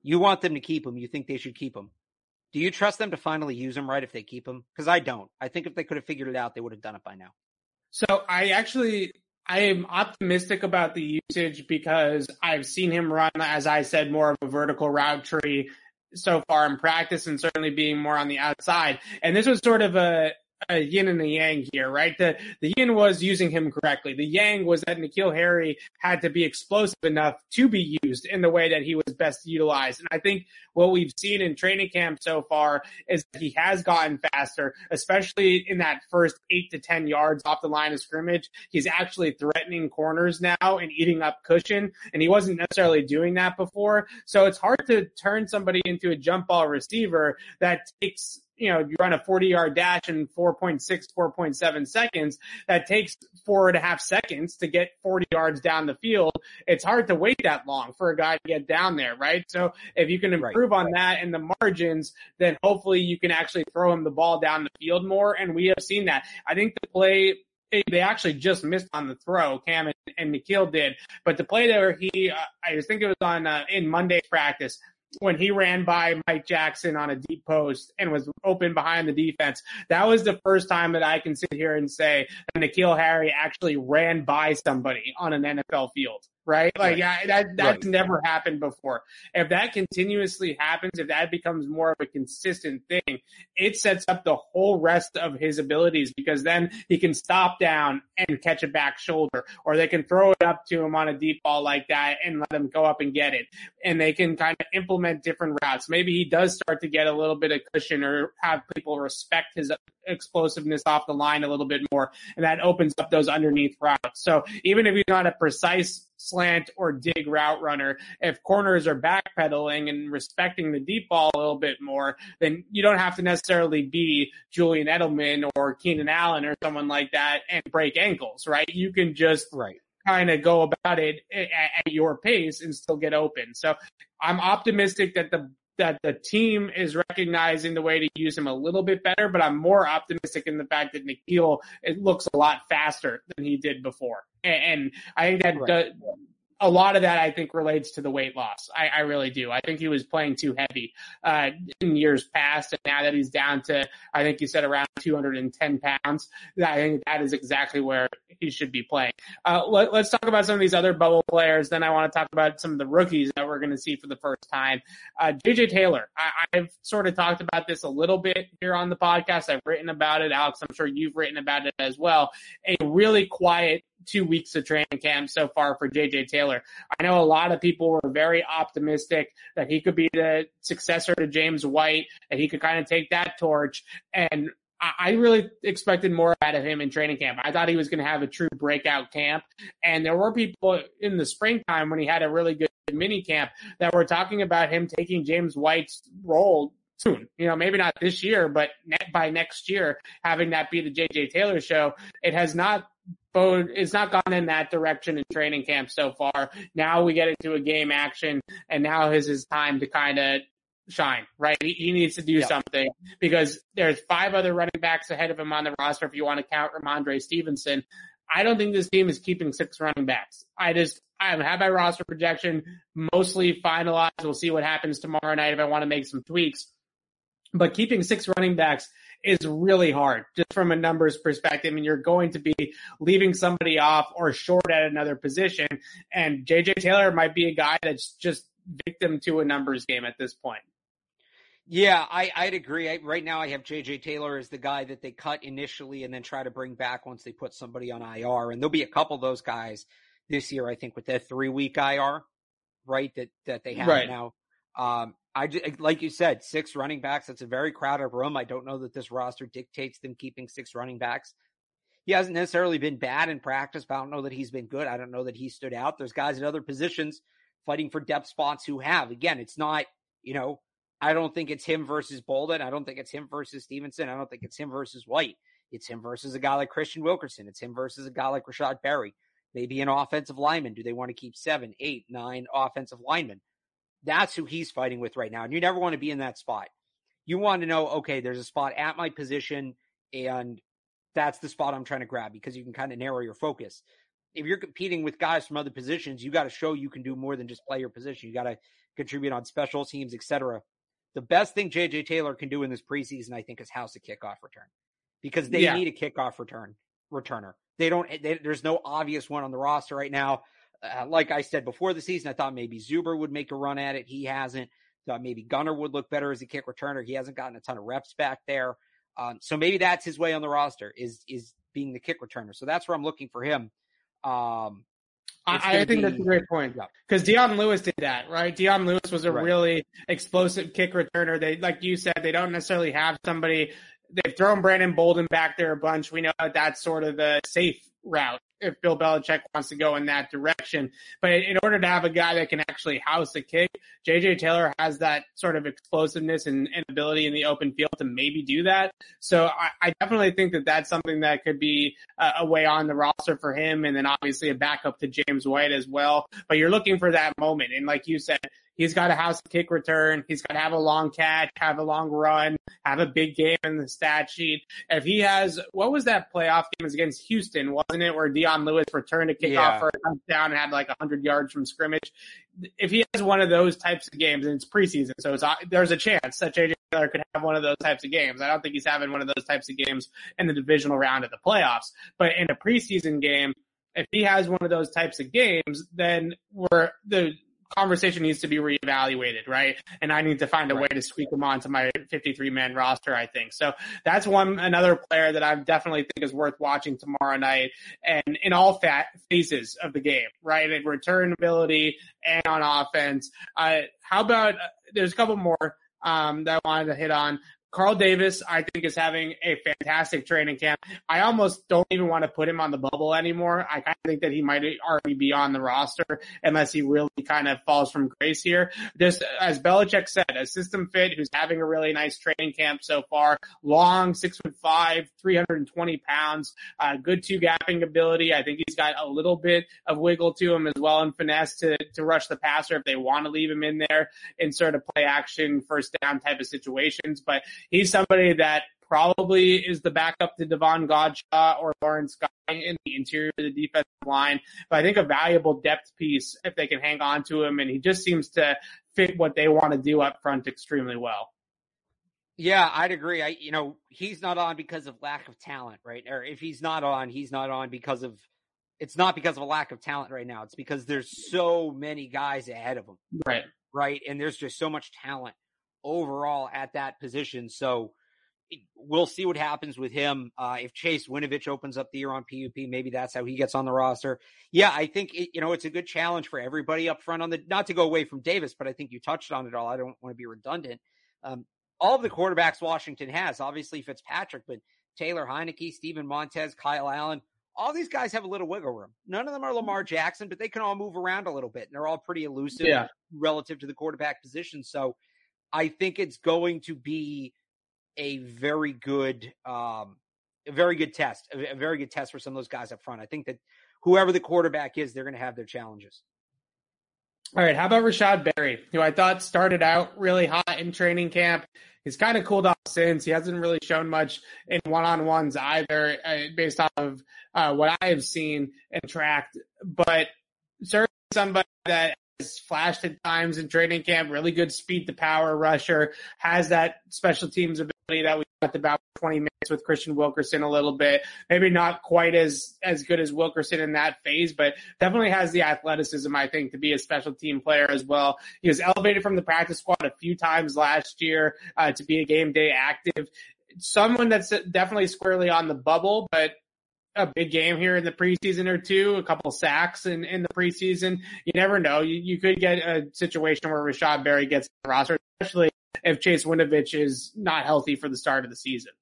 You want them to keep him. You think they should keep him. Do you trust them to finally use him right if they keep him? Because I don't. I think if they could have figured it out, they would have done it by now. So I actually I am optimistic about the usage because I've seen him run, as I said, more of a vertical route tree so far in practice and certainly being more on the outside. And this was sort of a, a yin and a yang here, right? The the yin was using him correctly. The yang was that N'Keal Harry had to be explosive enough to be used in the way that he was best utilized. And I think what we've seen in training camp so far is he has gotten faster, especially in that first eight to ten yards off the line of scrimmage. He's actually threatening corners now and eating up cushion, and he wasn't necessarily doing that before. So it's hard to turn somebody into a jump ball receiver that takes you know, you run a 40 yard dash in 4.6, 4.7 seconds. That takes four and a half seconds to get 40 yards down the field. It's hard to wait that long for a guy to get down there, right? So if you can improve right. on that and the margins, then hopefully you can actually throw him the ball down the field more. And we have seen that. I think the play they actually just missed on the throw, Cam and, and N'Keal did. But the play there, he, uh, I think it was on uh, in Monday's practice when he ran by Mike Jackson on a deep post and was open behind the defense. That was the first time that I can sit here and say that N'Keal Harry actually ran by somebody on an NFL field right? Like, right. yeah, that that's right. never happened before. If that continuously happens, if that becomes more of a consistent thing, it sets up the whole rest of his abilities because then he can stop down and catch a back shoulder, or they can throw it up to him on a deep ball like that and let him go up and get it. And they can kind of implement different routes. Maybe he does start to get a little bit of cushion or have people respect his explosiveness off the line a little bit more, and that opens up those underneath routes. So even if he's not a precise slant or dig route runner. If corners are backpedaling and respecting the deep ball a little bit more, then you don't have to necessarily be Julian Edelman or Keenan Allen or someone like that and break ankles, right? You can just right kind of go about it at, at, your pace and still get open. So I'm optimistic that the that the team is recognizing the way to use him a little bit better, but I'm more optimistic in the fact that N'Keal it looks a lot faster than he did before, and, and I think that right a lot of that I think relates to the weight loss. I, I really do. I think he was playing too heavy uh, in years past, and now that he's down to, I think you said around 210 pounds. I think that is exactly where he should be playing. Uh, let, us talk about some of these other bubble players. Then I want to talk about some of the rookies that we're going to see for the first time. Uh, JJ Taylor. I, I've sort of talked about this a little bit here on the podcast. I've written about it, Alex. I'm sure you've written about it as well. A really quiet two weeks of training camp so far for JJ Taylor. I know a lot of people were very optimistic that he could be the successor to James White, and he could kind of take that torch. And I really expected more out of him in training camp. I thought he was going to have a true breakout camp. And there were people in the springtime when he had a really good mini camp that were talking about him taking James White's role soon. You know, maybe not this year, but by next year, having that be the JJ Taylor show. It has not Bode, it's not gone in that direction in training camp so far. Now we get into a game action, and now is his time to kind of shine, right? He, he, needs to do yeah. something because there's five other running backs ahead of him on the roster if you want to count Rhamondre Stevenson. I don't think this team is keeping six running backs. I just, I have my roster projection mostly finalized. We'll see what happens tomorrow night if I want to make some tweaks. But keeping six running backs is really hard just from a numbers perspective. And you're going to be leaving somebody off or short at another position. And JJ Taylor might be a guy that's just victim to a numbers game at this point. Yeah, I, I'd agree. I, right now, I have JJ Taylor as the guy that they cut initially and then try to bring back once they put somebody on IR. And there'll be a couple of those guys this year, I think, with that three week IR, right? That that they have right. now. Um, I just, eh, like you said, six running backs. That's a very crowded room. I don't know that this roster dictates them keeping six running backs. He hasn't necessarily been bad in practice, but I don't know that he's been good. I don't know that he stood out. There's guys at other positions fighting for depth spots who have. Again, it's not, you know, I don't think it's him versus Bolden. I don't think it's him versus Stevenson. I don't think it's him versus White. It's him versus a guy like Kristian Wilkerson. It's him versus a guy like Rashod Berry. Maybe an offensive lineman. Do they want to keep seven, eight, nine offensive linemen? That's who he's fighting with right now. And you never want to be in that spot. You want to know, okay, there's a spot at my position and that's the spot I'm trying to grab because you can kind of narrow your focus. If you're competing with guys from other positions, you got to show you can do more than just play your position. You got to contribute on special teams, etc. The best thing JJ Taylor can do in this preseason, I think, is house a kickoff return because they yeah. need a kickoff return returner. They don't. They, there's no obvious one on the roster right now. Uh, like I said before the season, I thought maybe Zuber would make a run at it. He hasn't. Thought maybe Gunner would look better as a kick returner. He hasn't gotten a ton of reps back there. Um, so maybe that's his way on the roster is is being the kick returner. So that's where I'm looking for him. Um, I, I, think be, that's a great point because yeah. Dion Lewis did that, right? Dion Lewis was a right. really explosive kick returner. They, like you said, they don't necessarily have somebody. They've thrown Brandon Bolden back there a bunch. We know that that's sort of the safe route if Bill Belichick wants to go in that direction. But in order to have a guy that can actually house a kick, JJ Taylor has that sort of explosiveness and, and ability in the open field to maybe do that. So I, I definitely think that that's something that could be a, a, way on the roster for him. And then obviously a backup to James White as well. But you're looking for that moment. And like you said, He's got to house a kick return. He's got to have a long catch, have a long run, have a big game in the stat sheet. If he has, what was that playoff game? Was against Houston, wasn't it? Where Dion Lewis returned a kickoff yeah. for a touchdown and had like 100 yards from scrimmage. If he has one of those types of games, and it's preseason, so it's, uh, there's a chance that JJ Taylor could have one of those types of games. I don't think he's having one of those types of games in the divisional round of the playoffs, but in a preseason game, if he has one of those types of games, then we're the conversation needs to be reevaluated, right? And I need to find a right. way to squeak him onto my 53 man roster, I think. So that's one, another player that I definitely think is worth watching tomorrow night and in all fat phases of the game, right? And return ability and on offense. Uh, how about, uh, there's a couple more, um, that I wanted to hit on. Carl Davis, I think, is having a fantastic training camp. I almost don't even want to put him on the bubble anymore. I kind of think that he might already be on the roster unless he really kind of falls from grace here. Just as Belichick said, a system fit who's having a really nice training camp so far. Long, six foot five, 320 pounds, uh, good two gapping ability. I think he's got a little bit of wiggle to him as well and finesse to, to rush the passer if they want to leave him in there in sort of play action, first down type of situations. But he's somebody that probably is the backup to Davon Godchaux or Lawrence Guy in the interior of the defensive line. But I think a valuable depth piece if they can hang on to him, and he just seems to fit what they want to do up front extremely well. Yeah, I'd agree. I, you know, he's not on because of lack of talent, right? Or if he's not on, he's not on because of, it's not because of a lack of talent right now. It's because there's so many guys ahead of him. Right. Right. And there's just so much talent overall at that position. So we'll see what happens with him. Uh, if Chase Winovich opens up the year on PUP, maybe that's how he gets on the roster. Yeah, I think it, you know it's a good challenge for everybody up front on the. Not to go away from Davis, but I think you touched on it all. I don't want to be redundant. Um, all of the quarterbacks Washington has, obviously Fitzpatrick, but Taylor Heinicke, Steven Montez, Kyle Allen, all these guys have a little wiggle room. None of them are Lamar Jackson, but they can all move around a little bit, and they're all pretty elusive yeah. relative to the quarterback position. So I think it's going to be a very good, um, a very good test, a, very good test for some of those guys up front. I think that whoever the quarterback is, they're going to have their challenges. All right. How about Rashod Berry, who I thought started out really hot in training camp? He's kind of cooled off since. He hasn't really shown much in one on ones either, uh, based off of uh, what I have seen and tracked. But certainly somebody that has flashed at times in training camp, really good speed to power rusher, has that special teams ability that we talked about 20 minutes with Kristian Wilkerson a little bit. Maybe not quite as, as good as Wilkerson in that phase, but definitely has the athleticism, I think, to be a special team player as well. He was elevated from the practice squad a few times last year, uh, to be a game day active. Someone that's definitely squarely on the bubble, but a big game here in the preseason or two, a couple sacks in, in the preseason. You never know. You, you could get a situation where Rashod Berry gets the roster, especially if Chase Winovich is not healthy for the start of the season.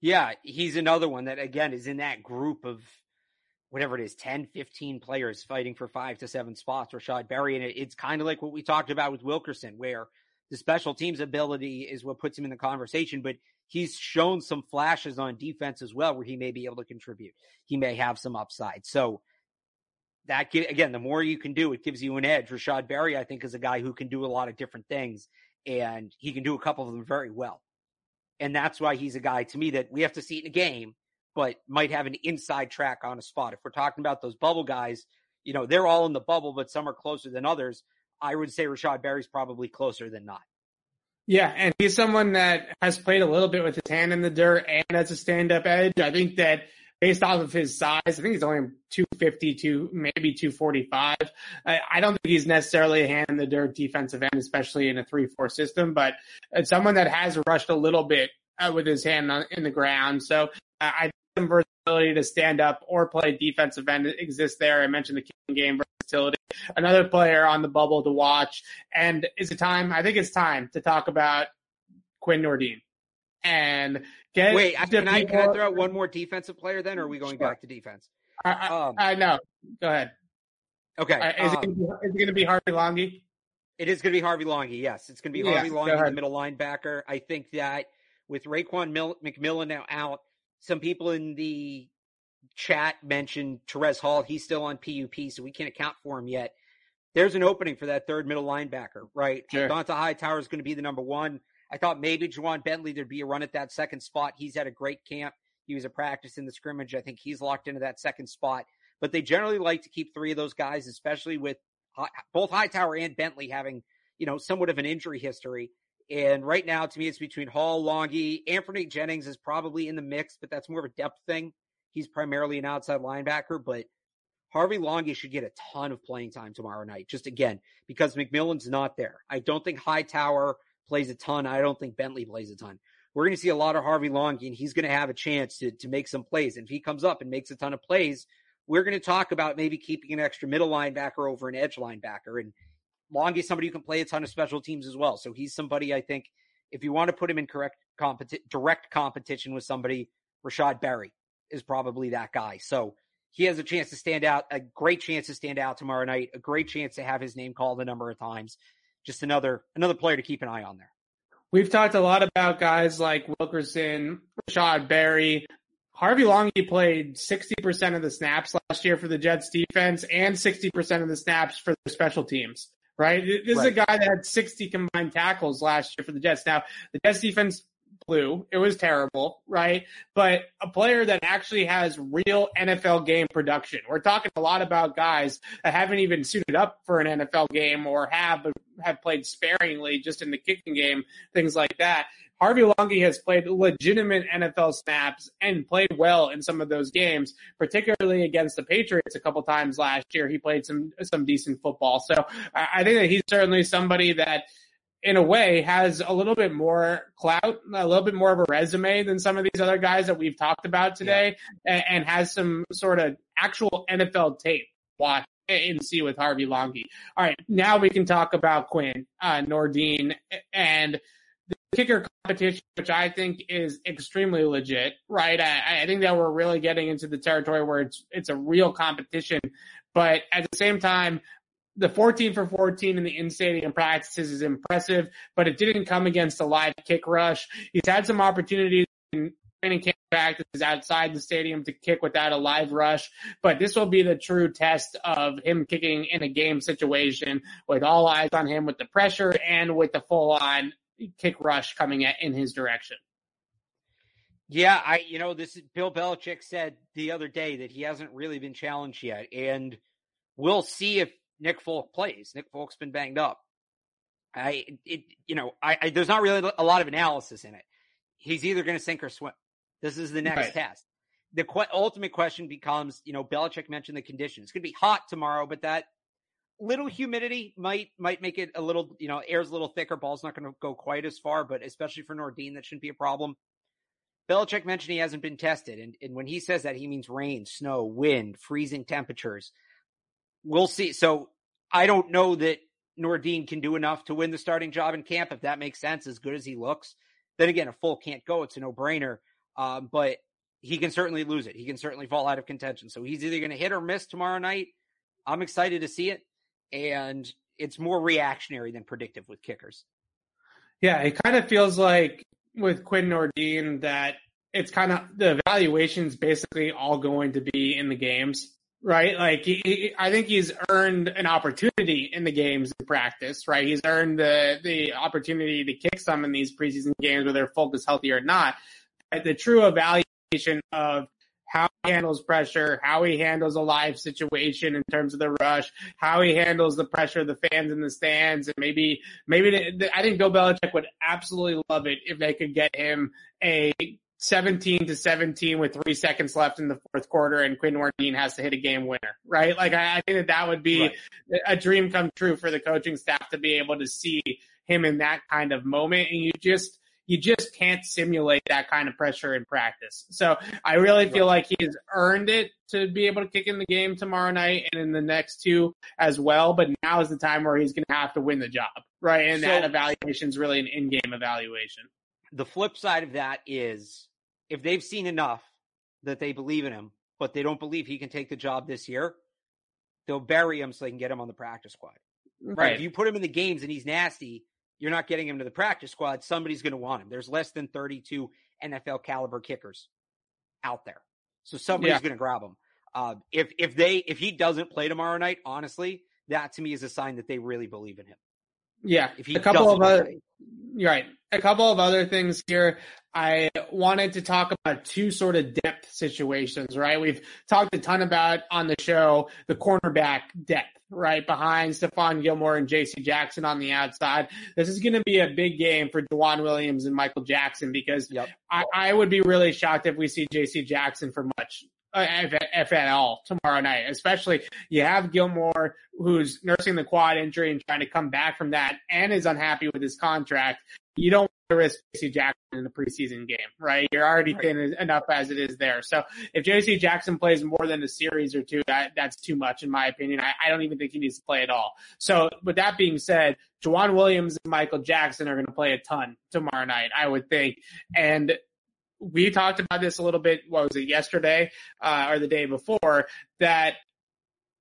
Yeah, he's another one that again is in that group of whatever it is, 10, 15 players fighting for five to seven spots, Rashod Berry. And it, it's kind of like what we talked about with Wilkerson, where the special teams ability is what puts him in the conversation, but he's shown some flashes on defense as well where he may be able to contribute. He may have some upside. So that again, the more you can do, it gives you an edge. Rashod Berry, I think, is a guy who can do a lot of different things, and he can do a couple of them very well. And that's why he's a guy to me that we have to see in a game, but might have an inside track on a spot. If we're talking about those bubble guys, you know, they're all in the bubble, but some are closer than others. I would say Rashod Berry's probably closer than not. Yeah, and he's someone that has played a little bit with his hand in the dirt and as a stand-up edge. I think that based off of his size. I think he's only 250 to maybe 245. I, I don't think he's necessarily a hand in the dirt defensive end, especially in a 3-4 system, but it's someone that has rushed a little bit uh, with his hand on, in the ground. So uh, I think some versatility to stand up or play defensive end exists there. I mentioned the game versatility. Another player on the bubble to watch. And is it time? I think it's time to talk about Quinn Nordin. And get Wait, can I, can I throw out one more defensive player then, or are we going sure. back to defense? I, I, um, I know. Go ahead. Okay. Uh, is, um, it, going to be Harvey Langi? It is going to be Harvey Langi. Yes, it's going to be Harvey yeah, Langi, the middle linebacker. I think that with Raekwon Mil- McMillan now out, some people in the chat mentioned Terez Hall. He's still on PUP, so we can't account for him yet. There's an opening for that third middle linebacker, right? Sure. Dont'a Hightower is going to be the number one. I thought maybe Ja'Whaun Bentley there'd be a run at that second spot. He's had a great camp. He was a practice in the scrimmage. I think he's locked into that second spot. But they generally like to keep three of those guys, especially with both Hightower and Bentley having, you know, somewhat of an injury history. And right now, to me, it's between Hall, Langi, Anfernee Jennings is probably in the mix, but that's more of a depth thing. He's primarily an outside linebacker, but Harvey Langi should get a ton of playing time tomorrow night. Just again, because McMillan's not there. I don't think Hightower plays a ton. I don't think Bentley plays a ton. We're going to see a lot of Harvey Langi, and he's going to have a chance to, to make some plays. And if he comes up and makes a ton of plays, we're going to talk about maybe keeping an extra middle linebacker over an edge linebacker. And Langi is somebody who can play a ton of special teams as well. So he's somebody I think if you want to put him in correct competi- direct competition with somebody, Rashod Berry is probably that guy. So he has a chance to stand out, a great chance to stand out tomorrow night, a great chance to have his name called a number of times. Just another another player to keep an eye on there. We've talked a lot about guys like Wilkerson, Rashod Berry, Harvey Langi played 60% of the snaps last year for the Jets defense and 60% of the snaps for the special teams right? This right. is a guy that had 60 combined tackles last year for the Jets. Now, the Jets defense blew. It was terrible, right? But a player that actually has real NFL game production. We're talking a lot about guys that haven't even suited up for an NFL game or have have played sparingly just in the kicking game, things like that. Harvey Langi has played legitimate NFL snaps and played well in some of those games, particularly against the Patriots a couple times last year. He played some some decent football. So I think that he's certainly somebody that in a way has a little bit more clout, a little bit more of a resume than some of these other guys that we've talked about today yeah. and, and, has some sort of actual NFL tape. Watch and see with Harvey Langi. All right. Now we can talk about Quinn, uh, Nordin and the kicker competition, which I think is extremely legit, right? I, I, think that we're really getting into the territory where it's it's a real competition, but at the same time, the 14 for 14 in the in-stadium practices is impressive, but it didn't come against a live kick rush. He's had some opportunities in training camp practices outside the stadium to kick without a live rush, but this will be the true test of him kicking in a game situation with all eyes on him with the pressure and with the full on kick rush coming at, in his direction. Yeah, I you know this Bill Belichick said the other day that he hasn't really been challenged yet, and we'll see if Nick Folk plays. Nick Folk's been banged up. I it you know I, I there's not really a lot of analysis in it. He's either going to sink or swim. This is the next right. test. The qu- ultimate question becomes, you know, Belichick mentioned the conditions. It's going to be hot tomorrow, but that little humidity might might make it a little, you know, air's a little thicker. Ball's not going to go quite as far, but especially for Nordin, that shouldn't be a problem. Belichick mentioned he hasn't been tested, and, and when he says that, he means rain, snow, wind, freezing temperatures. We'll see. So I don't know that Nordin can do enough to win the starting job in camp. If that makes sense, as good as he looks, then again, a full can't go. It's a no brainer. Um, but he can certainly lose it. He can certainly fall out of contention. So he's either going to hit or miss tomorrow night. I'm excited to see it and it's more reactionary than predictive with kickers. Yeah, it kind of feels like with Quinn Nordin that it's kind of the evaluations basically all going to be in the games, right? Like he, I think he's earned an opportunity in the games in practice, right? He's earned the the opportunity to kick some in these preseason games, whether Folk is healthy or not. But the true evaluation of how he handles pressure, how he handles a live situation in terms of the rush, how he handles the pressure of the fans in the stands, and maybe maybe the, the, I think Bill Belichick would absolutely love it if they could get him a 17 to 17 with three seconds left in the fourth quarter and Quinn Nordin has to hit a game winner, right? Like I, I think that that would be right. a dream come true for the coaching staff to be able to see him in that kind of moment. And you just, you just can't simulate that kind of pressure in practice. So I really feel like he has earned it to be able to kick in the game tomorrow night and in the next two as well. But now is the time where he's going to have to win the job, right? And so, that evaluation is really an in-game evaluation. The flip side of that is if they've seen enough that they believe in him, but they don't believe he can take the job this year, they'll bury him so they can get him on the practice squad. Right. right. If you put him in the games and he's nasty, you're not getting him to the practice squad. Somebody's going to want him. There's less than 32 NFL caliber kickers out there, so somebody's yeah. going to grab him. Uh, if if they if he doesn't play tomorrow night, honestly, that to me is a sign that they really believe in him. Yeah, if he a couple of other, you're right. A couple of other things here. I wanted to talk about two sort of depth situations, right? We've talked a ton about on the show the cornerback depth, right? Behind Stephon Gilmore and JC Jackson on the outside. This is going to be a big game for Joejuan Williams and Michael Jackson because yep. I, I would be really shocked if we see JC Jackson for much uh, if, if, at all tomorrow night. Especially you have Gilmore who's nursing the quad injury and trying to come back from that and is unhappy with his contract. You don't risk JC Jackson in the preseason game, right? You're already thin enough as it is there. So if JC Jackson plays more than a series or two, that, that's too much in my opinion. I, I don't even think he needs to play at all. So with that being said, Joejuan Williams and Michael Jackson are going to play a ton tomorrow night, I would think. And we talked about this a little bit. What was it yesterday uh, or the day before? That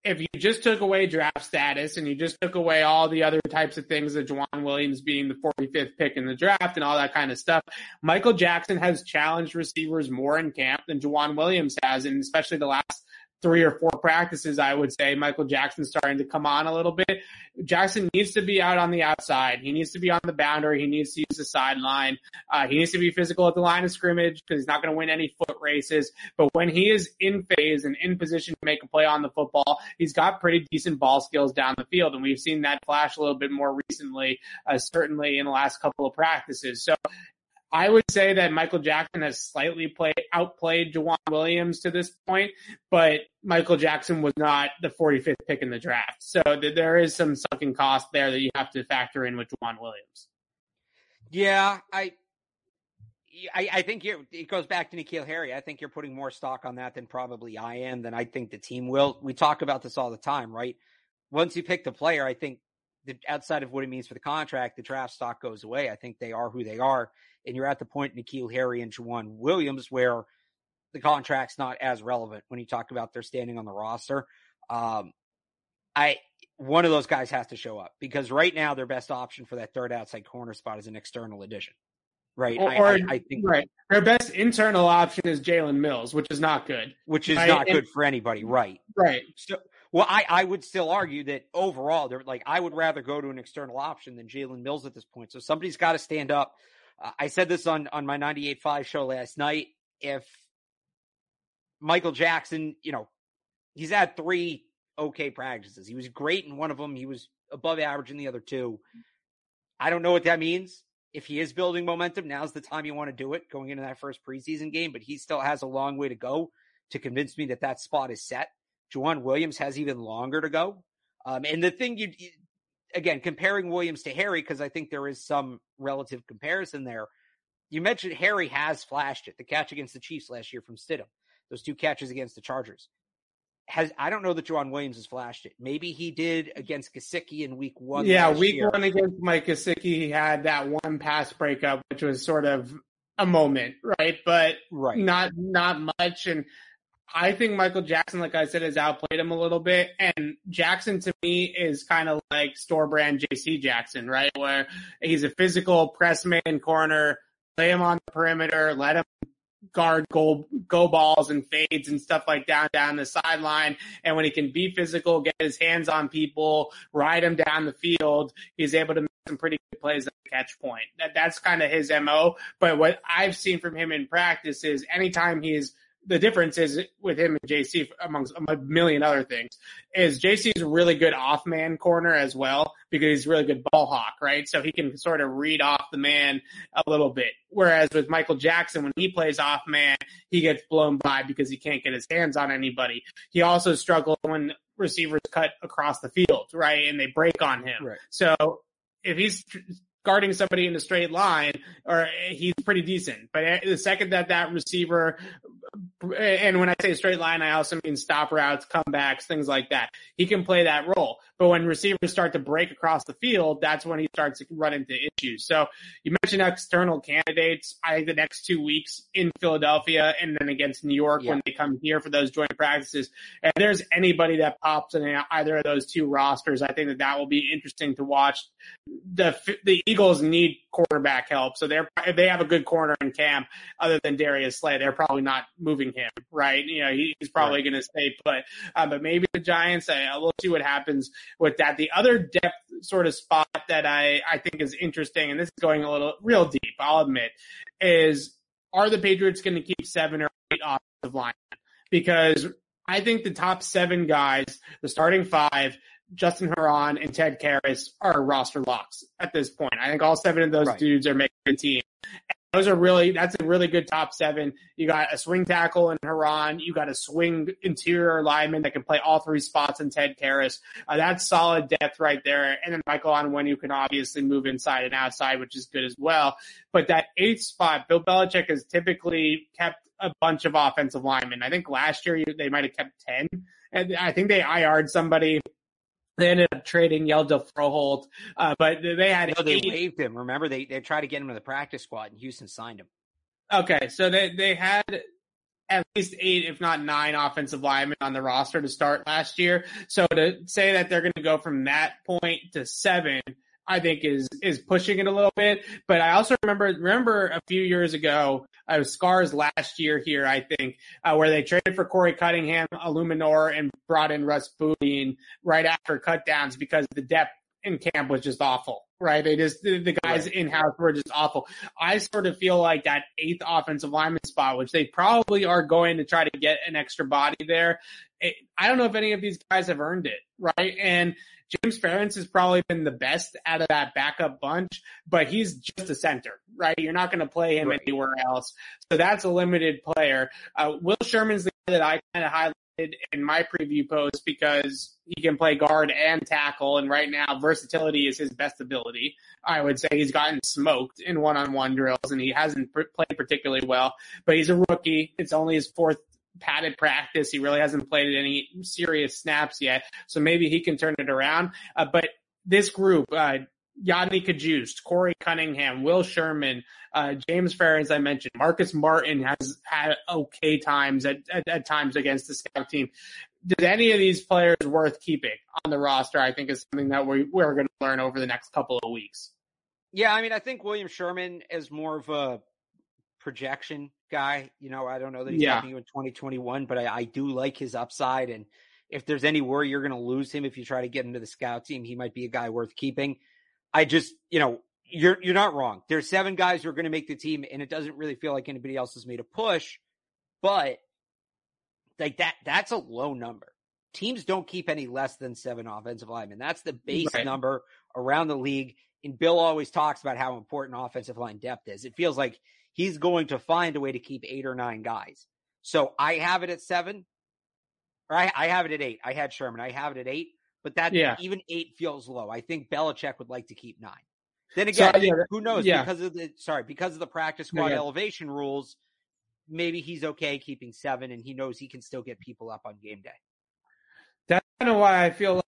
if you just took away draft status and you just took away all the other types of things that Joejuan Williams being the 45th pick in the draft and all that kind of stuff, Michael Jackson has challenged receivers more in camp than Joejuan Williams has, and especially the last three or four practices, I would say Michael Jackson's starting to come on a little bit. Jackson needs to be out on the outside. He needs to be on the boundary. He needs to use the sideline. Uh, he needs to be physical at the line of scrimmage because he's not going to win any foot races. But when he is in phase and in position to make a play on the football, he's got pretty decent ball skills down the field. And we've seen that flash a little bit more recently, uh, certainly in the last couple of practices. So I would say that Michael Jackson has slightly played outplayed Joejuan Williams to this point, but Michael Jackson was not the 45th pick in the draft. So th- there is some sunken cost there that you have to factor in with Joejuan Williams. Yeah, I, I, I think it goes back to N'Keal Harry. I think you're putting more stock on that than probably I am, than I think the team will. We talk about this all the time, right? Once you pick the player, I think the, outside of what it means for the contract, the draft stock goes away. I think they are who they are and you're at the point N'Keal Harry and Joejuan Williams where the contract's not as relevant when you talk about their standing on the roster. Um, I one of those guys has to show up because right now their best option for that third outside corner spot is an external addition. Right. Or, I, I, I think right. Their best internal option is Jalen Mills, which is not good. Which is right? not good and, for anybody. Right. Right. So, well, I, I would still argue that overall, they're like I would rather go to an external option than Jalen Mills at this point. So somebody's got to stand up I said this on, on my 98.5 show last night. If Michael Jackson, you know, he's had three okay practices. He was great in one of them. He was above average in the other two. I don't know what that means. If he is building momentum, now's the time you want to do it going into that first preseason game, but he still has a long way to go to convince me that that spot is set. Joejuan Williams has even longer to go. Um, and the thing you, again, comparing Williams to Harry, because I think there is some relative comparison there. You mentioned Harry has flashed it. The catch against the Chiefs last year from Stidham, those two catches against the Chargers. Has I don't know that Joejuan Williams has flashed it. Maybe he did against Gesicki in week one. Yeah, week year. one against Mike Gesicki, he had that one pass breakup, which was sort of a moment, right? But right. not not much. And I think Michael Jackson, like I said, has outplayed him a little bit. And Jackson to me is kind of like store brand JC Jackson, right? Where he's a physical press man corner, lay him on the perimeter, let him guard go go balls and fades and stuff like down down the sideline. And when he can be physical, get his hands on people, ride him down the field, he's able to make some pretty good plays at the catch point. That that's kind of his mo. But what I've seen from him in practice is anytime he's the difference is with him and JC, amongst a million other things, is JC is a really good off man corner as well because he's a really good ball hawk, right? So he can sort of read off the man a little bit. Whereas with Michael Jackson, when he plays off man, he gets blown by because he can't get his hands on anybody. He also struggles when receivers cut across the field, right? And they break on him. Right. So if he's guarding somebody in a straight line, or eh, he's pretty decent. But eh, the second that that receiver eh, and when I say straight line, I also mean stop routes, comebacks, things like that. He can play that role. But when receivers start to break across the field, that's when he starts to run into issues. So you mentioned external candidates. I think the next two weeks in Philadelphia and then against New York yeah. when they come here for those joint practices. And there's anybody that pops in either of those two rosters, I think that that will be interesting to watch. The the Eagles need quarterback help, so they're if they have a good corner in camp other than Darius Slay, they're probably not moving him, right? You know, he's probably right. going to stay put. Uh, but maybe the Giants, uh, we'll see what happens with that. The other depth sort of spot that I, I think is interesting, and this is going a little real deep, I'll admit, is are the Patriots going to keep seven or eight offensive line? Because I think the top seven guys, the starting five, Justin Herron and Ted Karras are roster locks at this point. I think all seven of those right. dudes are making the team those are really that's a really good top seven. You got a swing tackle in Herron. You got a swing interior lineman that can play all three spots in Ted Karras. Uh, that's solid depth right there. And then Michael Onwenu you can obviously move inside and outside, which is good as well. But that eighth spot, Bill Belichick has typically kept a bunch of offensive linemen. I think last year they might have kept ten, and I think they IR'd somebody they ended up trading Hjalte Froholt, uh, but they had. No, they eight. waived him. Remember, they they tried to get him to the practice squad, and Houston signed him. Okay, so they they had at least eight, if not nine, offensive linemen on the roster to start last year. So to say that they're going to go from that point to seven I think is is pushing it a little bit. But I also remember remember a few years ago, uh, was Scars last year here, I think, uh, where they traded for Korey Cunningham, Eluemunor, and brought in Russ Bodine right after cutdowns because the depth in camp was just awful. Right, they just the, the guys right. in house were just awful. I sort of feel like that eighth offensive lineman spot, which they probably are going to try to get an extra body there. It, I don't know if any of these guys have earned it, right? And James Ferentz has probably been the best out of that backup bunch, but he's just a center, right? You're not going to play him right. anywhere else. So that's a limited player. Uh, Will Sherman's the guy that I kind of highlighted in my preview post because he can play guard and tackle. And right now versatility is his best ability. I would say he's gotten smoked in one-on-one drills and he hasn't played particularly well, but he's a rookie. It's only his fourth padded practice. He really hasn't played any serious snaps yet. So maybe he can turn it around. Uh, but this group, uh, Yodny Cajuste, Korey Cunningham, Will Sherman, uh, James Fair, as I mentioned, Marcus Martin has had okay times at, at, at times against the scout team. Did any of these players worth keeping on the roster? I think is something that we, we're going to learn over the next couple of weeks. Yeah, I mean, I think William Sherman is more of a projection guy. You know, I don't know that he's yeah. you in 2021, but I, I do like his upside. And if there's any worry you're going to lose him if you try to get into the scout team, he might be a guy worth keeping. I just, you know, you're you're not wrong. There's seven guys who are going to make the team, and it doesn't really feel like anybody else has made a push. But like that, that's a low number. Teams don't keep any less than seven offensive linemen. That's the base right. number around the league. And Bill always talks about how important offensive line depth is. It feels like he's going to find a way to keep eight or nine guys. So I have it at seven, or I, I have it at eight. I had Sherman. I have it at eight, but that yeah. even eight feels low. I think Belichick would like to keep nine. Then again, so, yeah, who knows? Yeah. Because of the sorry, because of the practice squad elevation rules, maybe he's okay keeping seven, and he knows he can still get people up on game day. That's kind of why I feel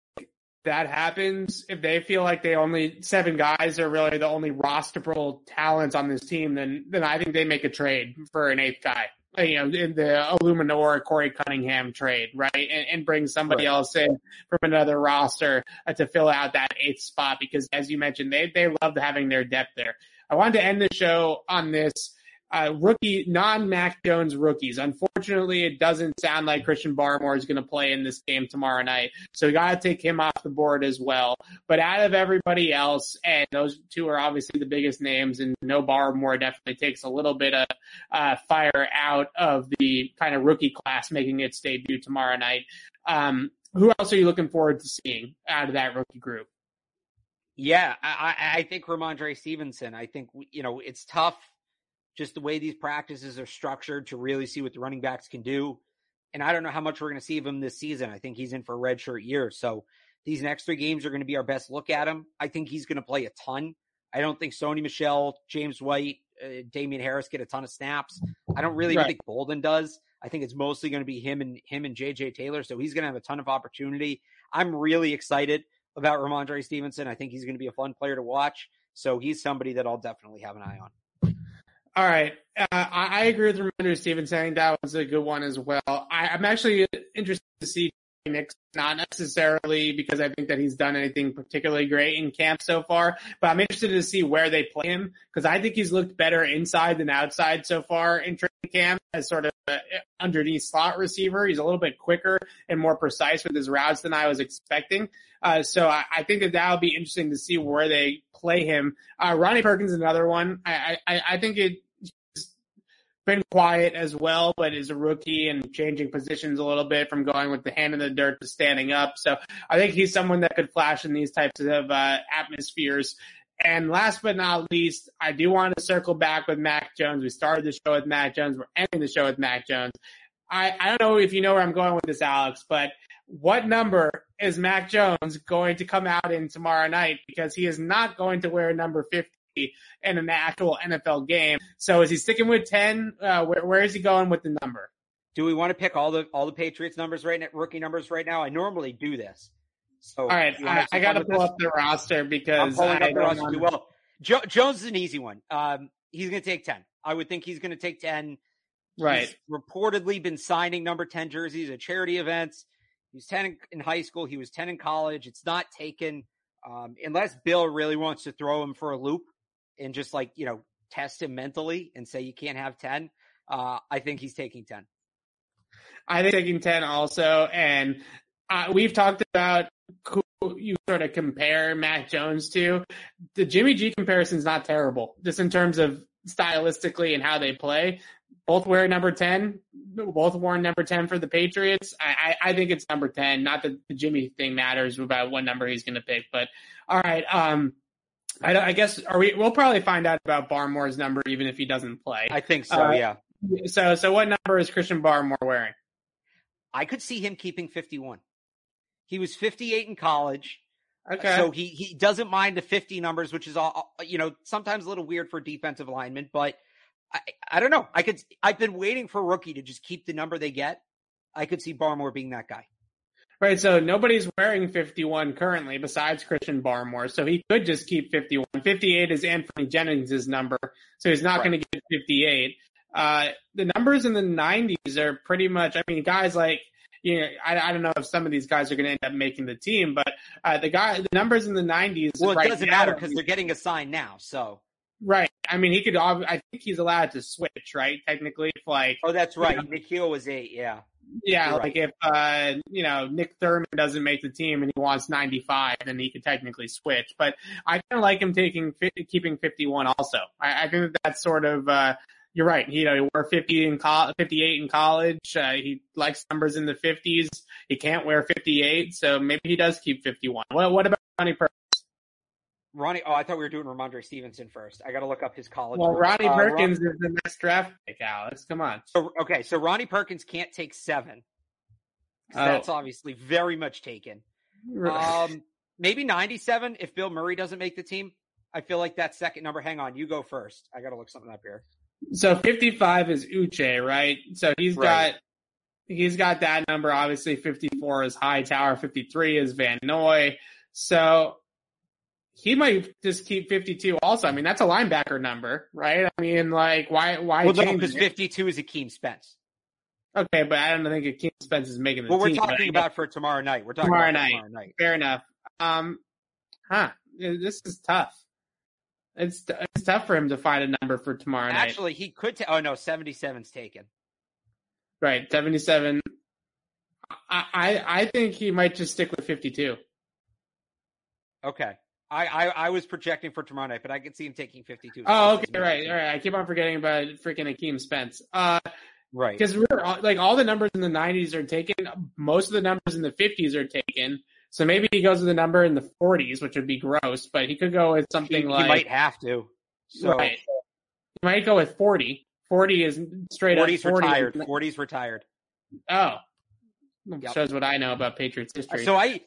that happens, if they feel like they only seven guys are really the only rosterable talents on this team, then then I think they make a trade for an eighth guy. You know, in the Eluemunor Korey Cunningham trade, right, and, and bring somebody right. else in from another roster uh, to fill out that eighth spot because, as you mentioned, they they love having their depth there. I wanted to end the show on this. Uh, rookie, non-Mac Jones rookies. Unfortunately, it doesn't sound like Christian Barmore is going to play in this game tomorrow night. So we got to take him off the board as well. But out of everybody else, and those two are obviously the biggest names, and no Barmore definitely takes a little bit of uh, fire out of the kind of rookie class making its debut tomorrow night. Um, who else are you looking forward to seeing out of that rookie group? Yeah, I, I think Rhamondre Stevenson. I think, you know, it's tough just the way these practices are structured to really see what the running backs can do. And I don't know how much we're going to see of him this season. I think he's in for a redshirt year. So these next three games are going to be our best look at him. I think he's going to play a ton. I don't think Sony Michel, James White, uh, Damien Harris get a ton of snaps. I don't really right. think Bolden does. I think it's mostly going to be him and him and JJ Taylor. So he's going to have a ton of opportunity. I'm really excited about Rhamondre Stevenson. I think he's going to be a fun player to watch. So he's somebody that I'll definitely have an eye on. All right. Uh, I, agree with Rhamondre Stevenson. I think that was a good one as well. I, I'm actually interested to see Nix, not necessarily because I think that he's done anything particularly great in camp so far, but I'm interested to see where they play him because I think he's looked better inside than outside so far in training camp as sort of an underneath slot receiver. He's a little bit quicker and more precise with his routes than I was expecting. Uh, so I, I, think that that'll be interesting to see where they play him. Uh, Ronnie Perkins, is another one. I, I, I think it, been quiet as well, but is a rookie and changing positions a little bit from going with the hand in the dirt to standing up. So I think he's someone that could flash in these types of uh, atmospheres. And last but not least, I do want to circle back with Mac Jones. We started the show with Mac Jones. We're ending the show with Mac Jones. I, I don't know if you know where I'm going with this, Alex, but what number is Mac Jones going to come out in tomorrow night? Because he is not going to wear number 50 in an actual NFL game. So is he sticking with 10? Uh, where, where is he going with the number? Do we want to pick all the all the Patriots numbers right now, rookie numbers right now? I normally do this. So all right, I, I got to pull up the roster because I'm pulling up the roster too well. Jo- Jones is an easy one. Um, he's going to take 10. I would think he's going to take 10. Right. He's reportedly been signing number 10 jerseys at charity events. He was 10 in high school. He was 10 in college. It's not taken. Um, unless Bill really wants to throw him for a loop and just like, you know, test him mentally and say you can't have 10, uh, I think he's taking 10. I think taking 10 also. And uh, we've talked about who you sort of compare Mac Jones to. The Jimmy G comparison is not terrible, just in terms of stylistically and how they play. Both wear number 10. Both worn number 10 for the Patriots. I, I, I think it's number 10. Not that the Jimmy thing matters about what number he's going to pick, but all right. Um, I, I, guess are we? We'll probably find out about Barmore's number even if he doesn't play. I think so. Uh, yeah. So, so what number is Christian Barmore wearing? I could see him keeping 51. He was 58 in college. Okay. So he, he doesn't mind the 50 numbers, which is all, you know, sometimes a little weird for defensive linemen, but I, I don't know. I could, I've been waiting for rookie to just keep the number they get. I could see Barmore being that guy. Right, so nobody's wearing 51 currently besides Christian Barmore, so he could just keep 51. 58 is Anthony Jennings' number, so he's not right. going to get 58. Uh, the numbers in the 90s are pretty much, I mean, guys like, you know, I, I don't know if some of these guys are going to end up making the team, but uh, the guy, the numbers in the 90s. Well, it right doesn't now, matter because they're getting assigned now, so. Right. I mean, he could. I think he's allowed to switch, right? Technically, if like. Oh, that's right. You know, Nikhil was eight. Yeah. Yeah, You're like right. if uh you know Nick Thurman doesn't make the team and he wants 95, then he could technically switch. But I kind of like him taking keeping 51 also. I, I think that that's sort of uh you're right. You know, he wore 50 in college, 58 in college. Uh, he likes numbers in the 50s. He can't wear 58, so maybe he does keep 51. What, what about Ronnie Perkins? Ronnie, oh, I thought we were doing Rhamondre Stevenson first. I got to look up his college. Well, Ronnie uh, Perkins Ron- is the next draft pick, Alex. Come on. So, okay, so Ronnie Perkins can't take seven. Oh. That's obviously very much taken. Um, maybe 97 if Bill Murray doesn't make the team. I feel like that second number. Hang on, you go first. I got to look something up here. So 55 is Uche, right? So he's right. got he's got that number. Obviously, 54 is Hightower, 53 is Van Noy. So he might just keep 52 also. I mean, that's a linebacker number, right? I mean, like, why, why? Well, no, because 52 is Akeem Spence. Okay, but I don't think Akeem Spence is making the well, we're talking about for tomorrow night. We're talking tomorrow about night. tomorrow night. Fair enough. Um, huh. This is tough. It's it's tough for him to find a number for tomorrow night. Actually, he could. Ta- oh no, 77's taken. Right, seventy seven. I, I I think he might just stick with fifty two. Okay. I, I, I was projecting for tomorrow night, but I could see him taking 52. Oh, okay, right, all right. I keep on forgetting about freaking Akeem Spence. Uh, right. Because we're like all the numbers in the 90s are taken. Most of the numbers in the 50s are taken. So maybe he goes with a number in the 40s, which would be gross. But he could go with something he, like he might have to. So right. He might go with 40. 40 is straight 40's up 40. retired. 40's retired. Oh, Yep. shows what I know about Patriots history. So I,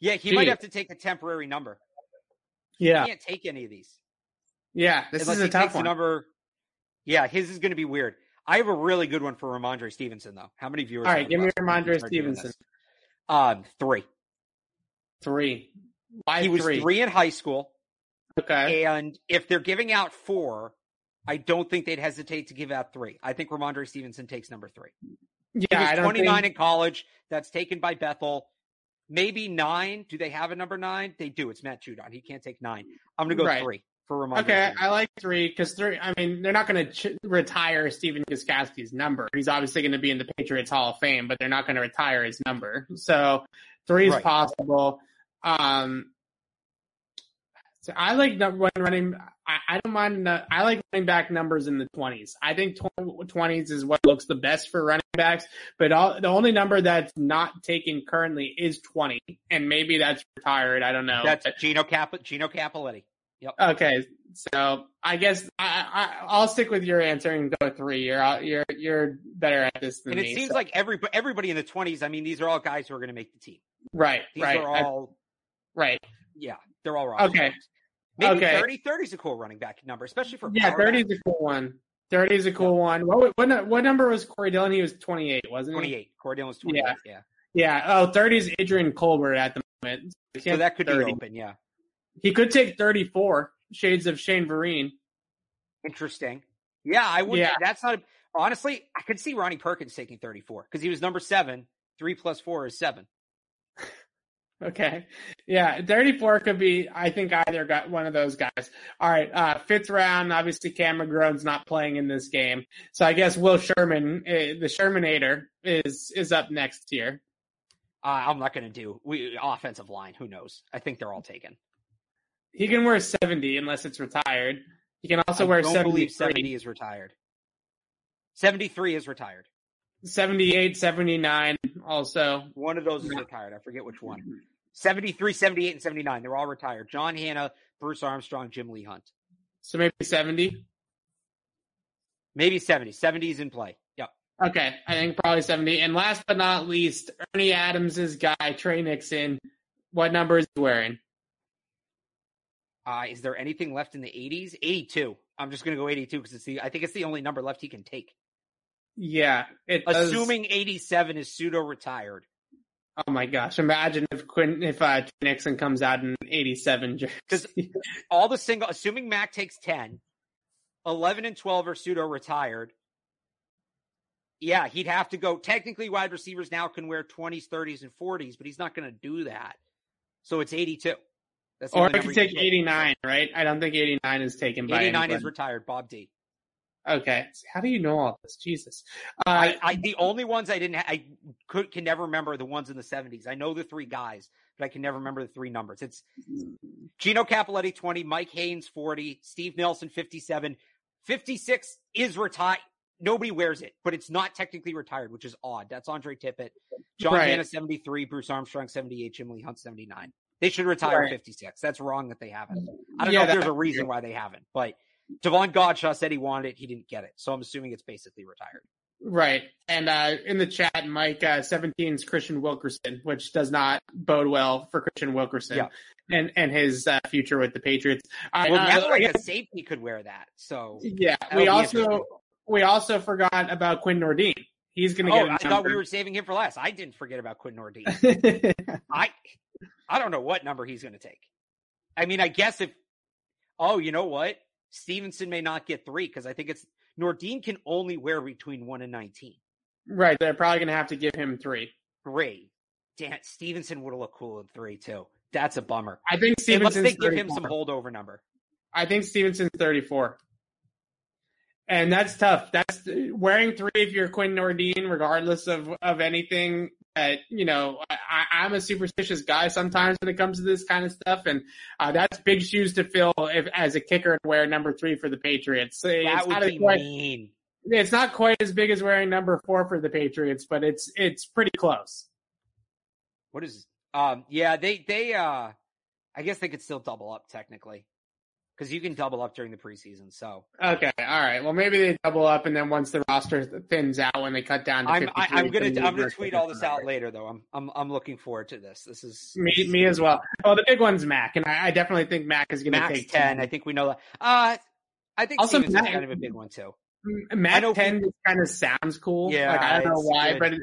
yeah, he might have to take a temporary number. Yeah, He can't take any of these. yeah. This Unless is a tough one. number. Yeah, his is going to be weird. I have a really good one for Rhamondre Stevenson, though. How many viewers? All right, give me? Rhamondre Stevenson. Um, three. Three. Why He was three? three in high school, Okay. and if they're giving out four, I don't think they'd hesitate to give out three. I think Rhamondre Stevenson takes number three. Yeah, He was I don't 29 think. in college. That's taken by Bethel. Maybe nine. Do they have a number nine? They do. It's Matt Judon. He can't take nine. I'm going to go Right. three for Rhamondre. Okay. I like three because three. I mean, they're not going to ch- retire Stephen Gostkowski's number. He's obviously going to be in the Patriots Hall of Fame, but they're not going to retire his number. So three is Right. possible. Um, so I like number one running. I, I don't mind. uh, I like running back numbers in the twenties. I think twenties is what looks the best for running backs. But all, the only number that's not taken currently is twenty, and maybe that's retired. I don't know. That's Gino Cap Gino Cappelletti. Yep. Okay, so I guess I, I I'll stick with your answer and go three. You're you're you're better at this than And it me. seems so- like every everybody in the 20s. I mean, these are all guys who are going to make the team. right, These right, are I- all right. yeah, they're all roster Okay. Maybe Okay. 30 30 is a cool running back number, especially for Yeah, thirty is a cool one. Thirty is a cool one. What what what number was Corey Dillon? He was twenty eight, wasn't he? 28. Corey Dillon was 28. Yeah. Yeah. Yeah. Oh, 30 is Adrian Colbert at the moment. So that could 30. be open. Yeah. He could take thirty four. Shades of Shane Vereen. Interesting. Yeah, I would. Yeah. That's not. A, honestly, I could see Ronnie Perkins taking 34 because he was number seven. Three plus four is seven. Okay. Yeah, 34 could be, I think either got one of those guys. All right. Uh, fifth round, obviously Cam McGrone's not playing in this game. So I guess Will Sherman, uh, the Shermanator is, is up next here. Uh, I'm not going to do we offensive line. Who knows? I think they're all taken. He can wear 70 unless it's retired. He can also I wear don't 73, believe 70 is retired. 73 is retired. 78, 79 also. One of those is retired. I forget which one. 73, 78, and 79. They're all retired. John Hannah, Bruce Armstrong, Jim Lee Hunt. So maybe 70. Maybe 70. 70 is in play. Yep. Okay. I think probably 70. And last but not least, Ernie Adams' guy, Tre Nixon. What number is he wearing? Uh, is there anything left in the 80s? 82. I'm just going to go 82 because it's the, I think it's the only number left he can take. Yeah. It does- Assuming 87 is pseudo retired. Oh my gosh! Imagine if Quinn, if uh, Nixon comes out in 87 because All the single, assuming Mac takes 10, 11 and 12 are pseudo retired. Yeah, he'd have to go. Technically, wide receivers now can wear 20s, 30s, and 40s, but he's not going to do that. So it's 82. That's or I could take 89, right? I don't think 89 is taken by 89 is retired. Bob D. okay. How do you know all this? Jesus. Uh, I, I the only ones I didn't ha- I could can never remember the ones in the 70s. I know the three guys, but I can never remember the three numbers. It's Gino Cappelletti 20, Mike Haynes 40, Steve Nelson 57, 56 is retired. Nobody wears it, but it's not technically retired, which is odd. That's Andre Tippett, John Right. Hannah 73, Bruce Armstrong 78, Jim Lee Hunt 79. They should retire Right. 56. That's wrong that they haven't. I don't Yeah, know if there's a reason why they haven't, but Devon Godshaw said he wanted it. He didn't get it. So I'm assuming it's basically retired. Right. And uh, in the chat, Mike, uh, 17 is Kristian Wilkerson, which does not bode well for Kristian Wilkerson Yeah. and, and his uh, future with the Patriots. Well, uh, now I like a safety could wear that. So yeah, we also we also forgot about Quinn Nordin. He's going to Oh, get I thought we were saving him for last. I didn't forget about Quinn Nordin. I I don't know what number he's going to take. I mean, I guess if oh, you know what? Stevenson may not get three because I think it's Nordin can only wear between one and nineteen. right. They're probably going to have to give him three. Three. Damn, Stevenson would have looked cool in three too. That's a bummer. I think Unless Stevenson's they give him some holdover number. I think Stevenson's 34. And that's tough. That's wearing three if you're Quinn Nordin, regardless of, of anything that, you know, I, am a superstitious guy sometimes when it comes to this kind of stuff. And, uh, that's big shoes to fill if, as a kicker to wear number three for the Patriots. That it's would be quite, mean. It's not quite as big as wearing number four for the Patriots, but it's, it's pretty close. What is, um, yeah, they, they, uh, I guess they could still double up technically because you can double up during the preseason. So okay, all right. Well, maybe they double up, and then once the roster thins out, when they cut down to I'm, I, am gonna I'm gonna tweet all this out later, though. I'm I'm I'm looking forward to this. This is me me as well. Oh, the big one's Mac, and I, I definitely think Mac is gonna take ten. 10. I think we know that. Uh, I think also Mac, kind of a big one too. Mac ten just kind of sounds cool. Yeah, like, I don't know why, good. but. It,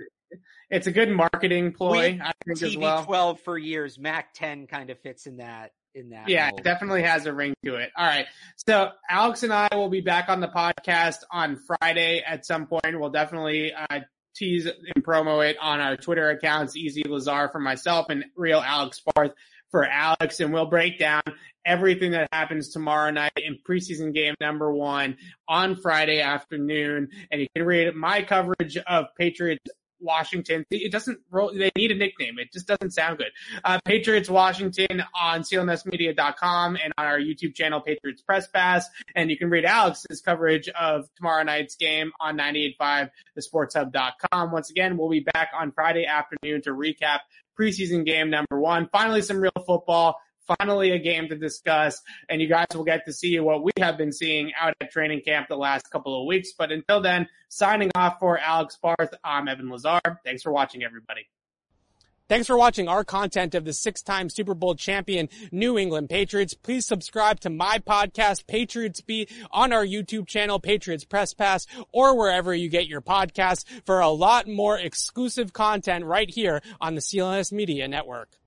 it's a good marketing ploy, we, I think TV as well. 12 for years. Mac 10 kind of fits in that in that. Yeah, mold. it definitely has a ring to it. All right. So Alex and I will be back on the podcast on Friday at some point. We'll definitely uh, tease and promo it on our Twitter accounts, Easy Lazar for myself and Real Alex Barth for Alex. And we'll break down everything that happens tomorrow night in preseason game number one on Friday afternoon. And you can read my coverage of Patriots Washington. It doesn't roll. They need a nickname. It just doesn't sound good. Uh, Patriots Washington on clnsmedia.com and on our YouTube channel, Patriots Press Pass. And you can read Alex's coverage of tomorrow night's game on 98.5 thesportshub.com. Once again, we'll be back on Friday afternoon to recap preseason game number one. Finally, some real football finally a game to discuss, and you guys will get to see what we have been seeing out at training camp the last couple of weeks. But until then, signing off for Alex Barth, I'm Evan Lazar. Thanks for watching, everybody. Thanks for watching our content of the six-time Super Bowl champion New England Patriots. Please subscribe to my podcast, Patriots Beat, on our YouTube channel, Patriots Press Pass, or wherever you get your podcasts for a lot more exclusive content right here on the CLNS Media Network.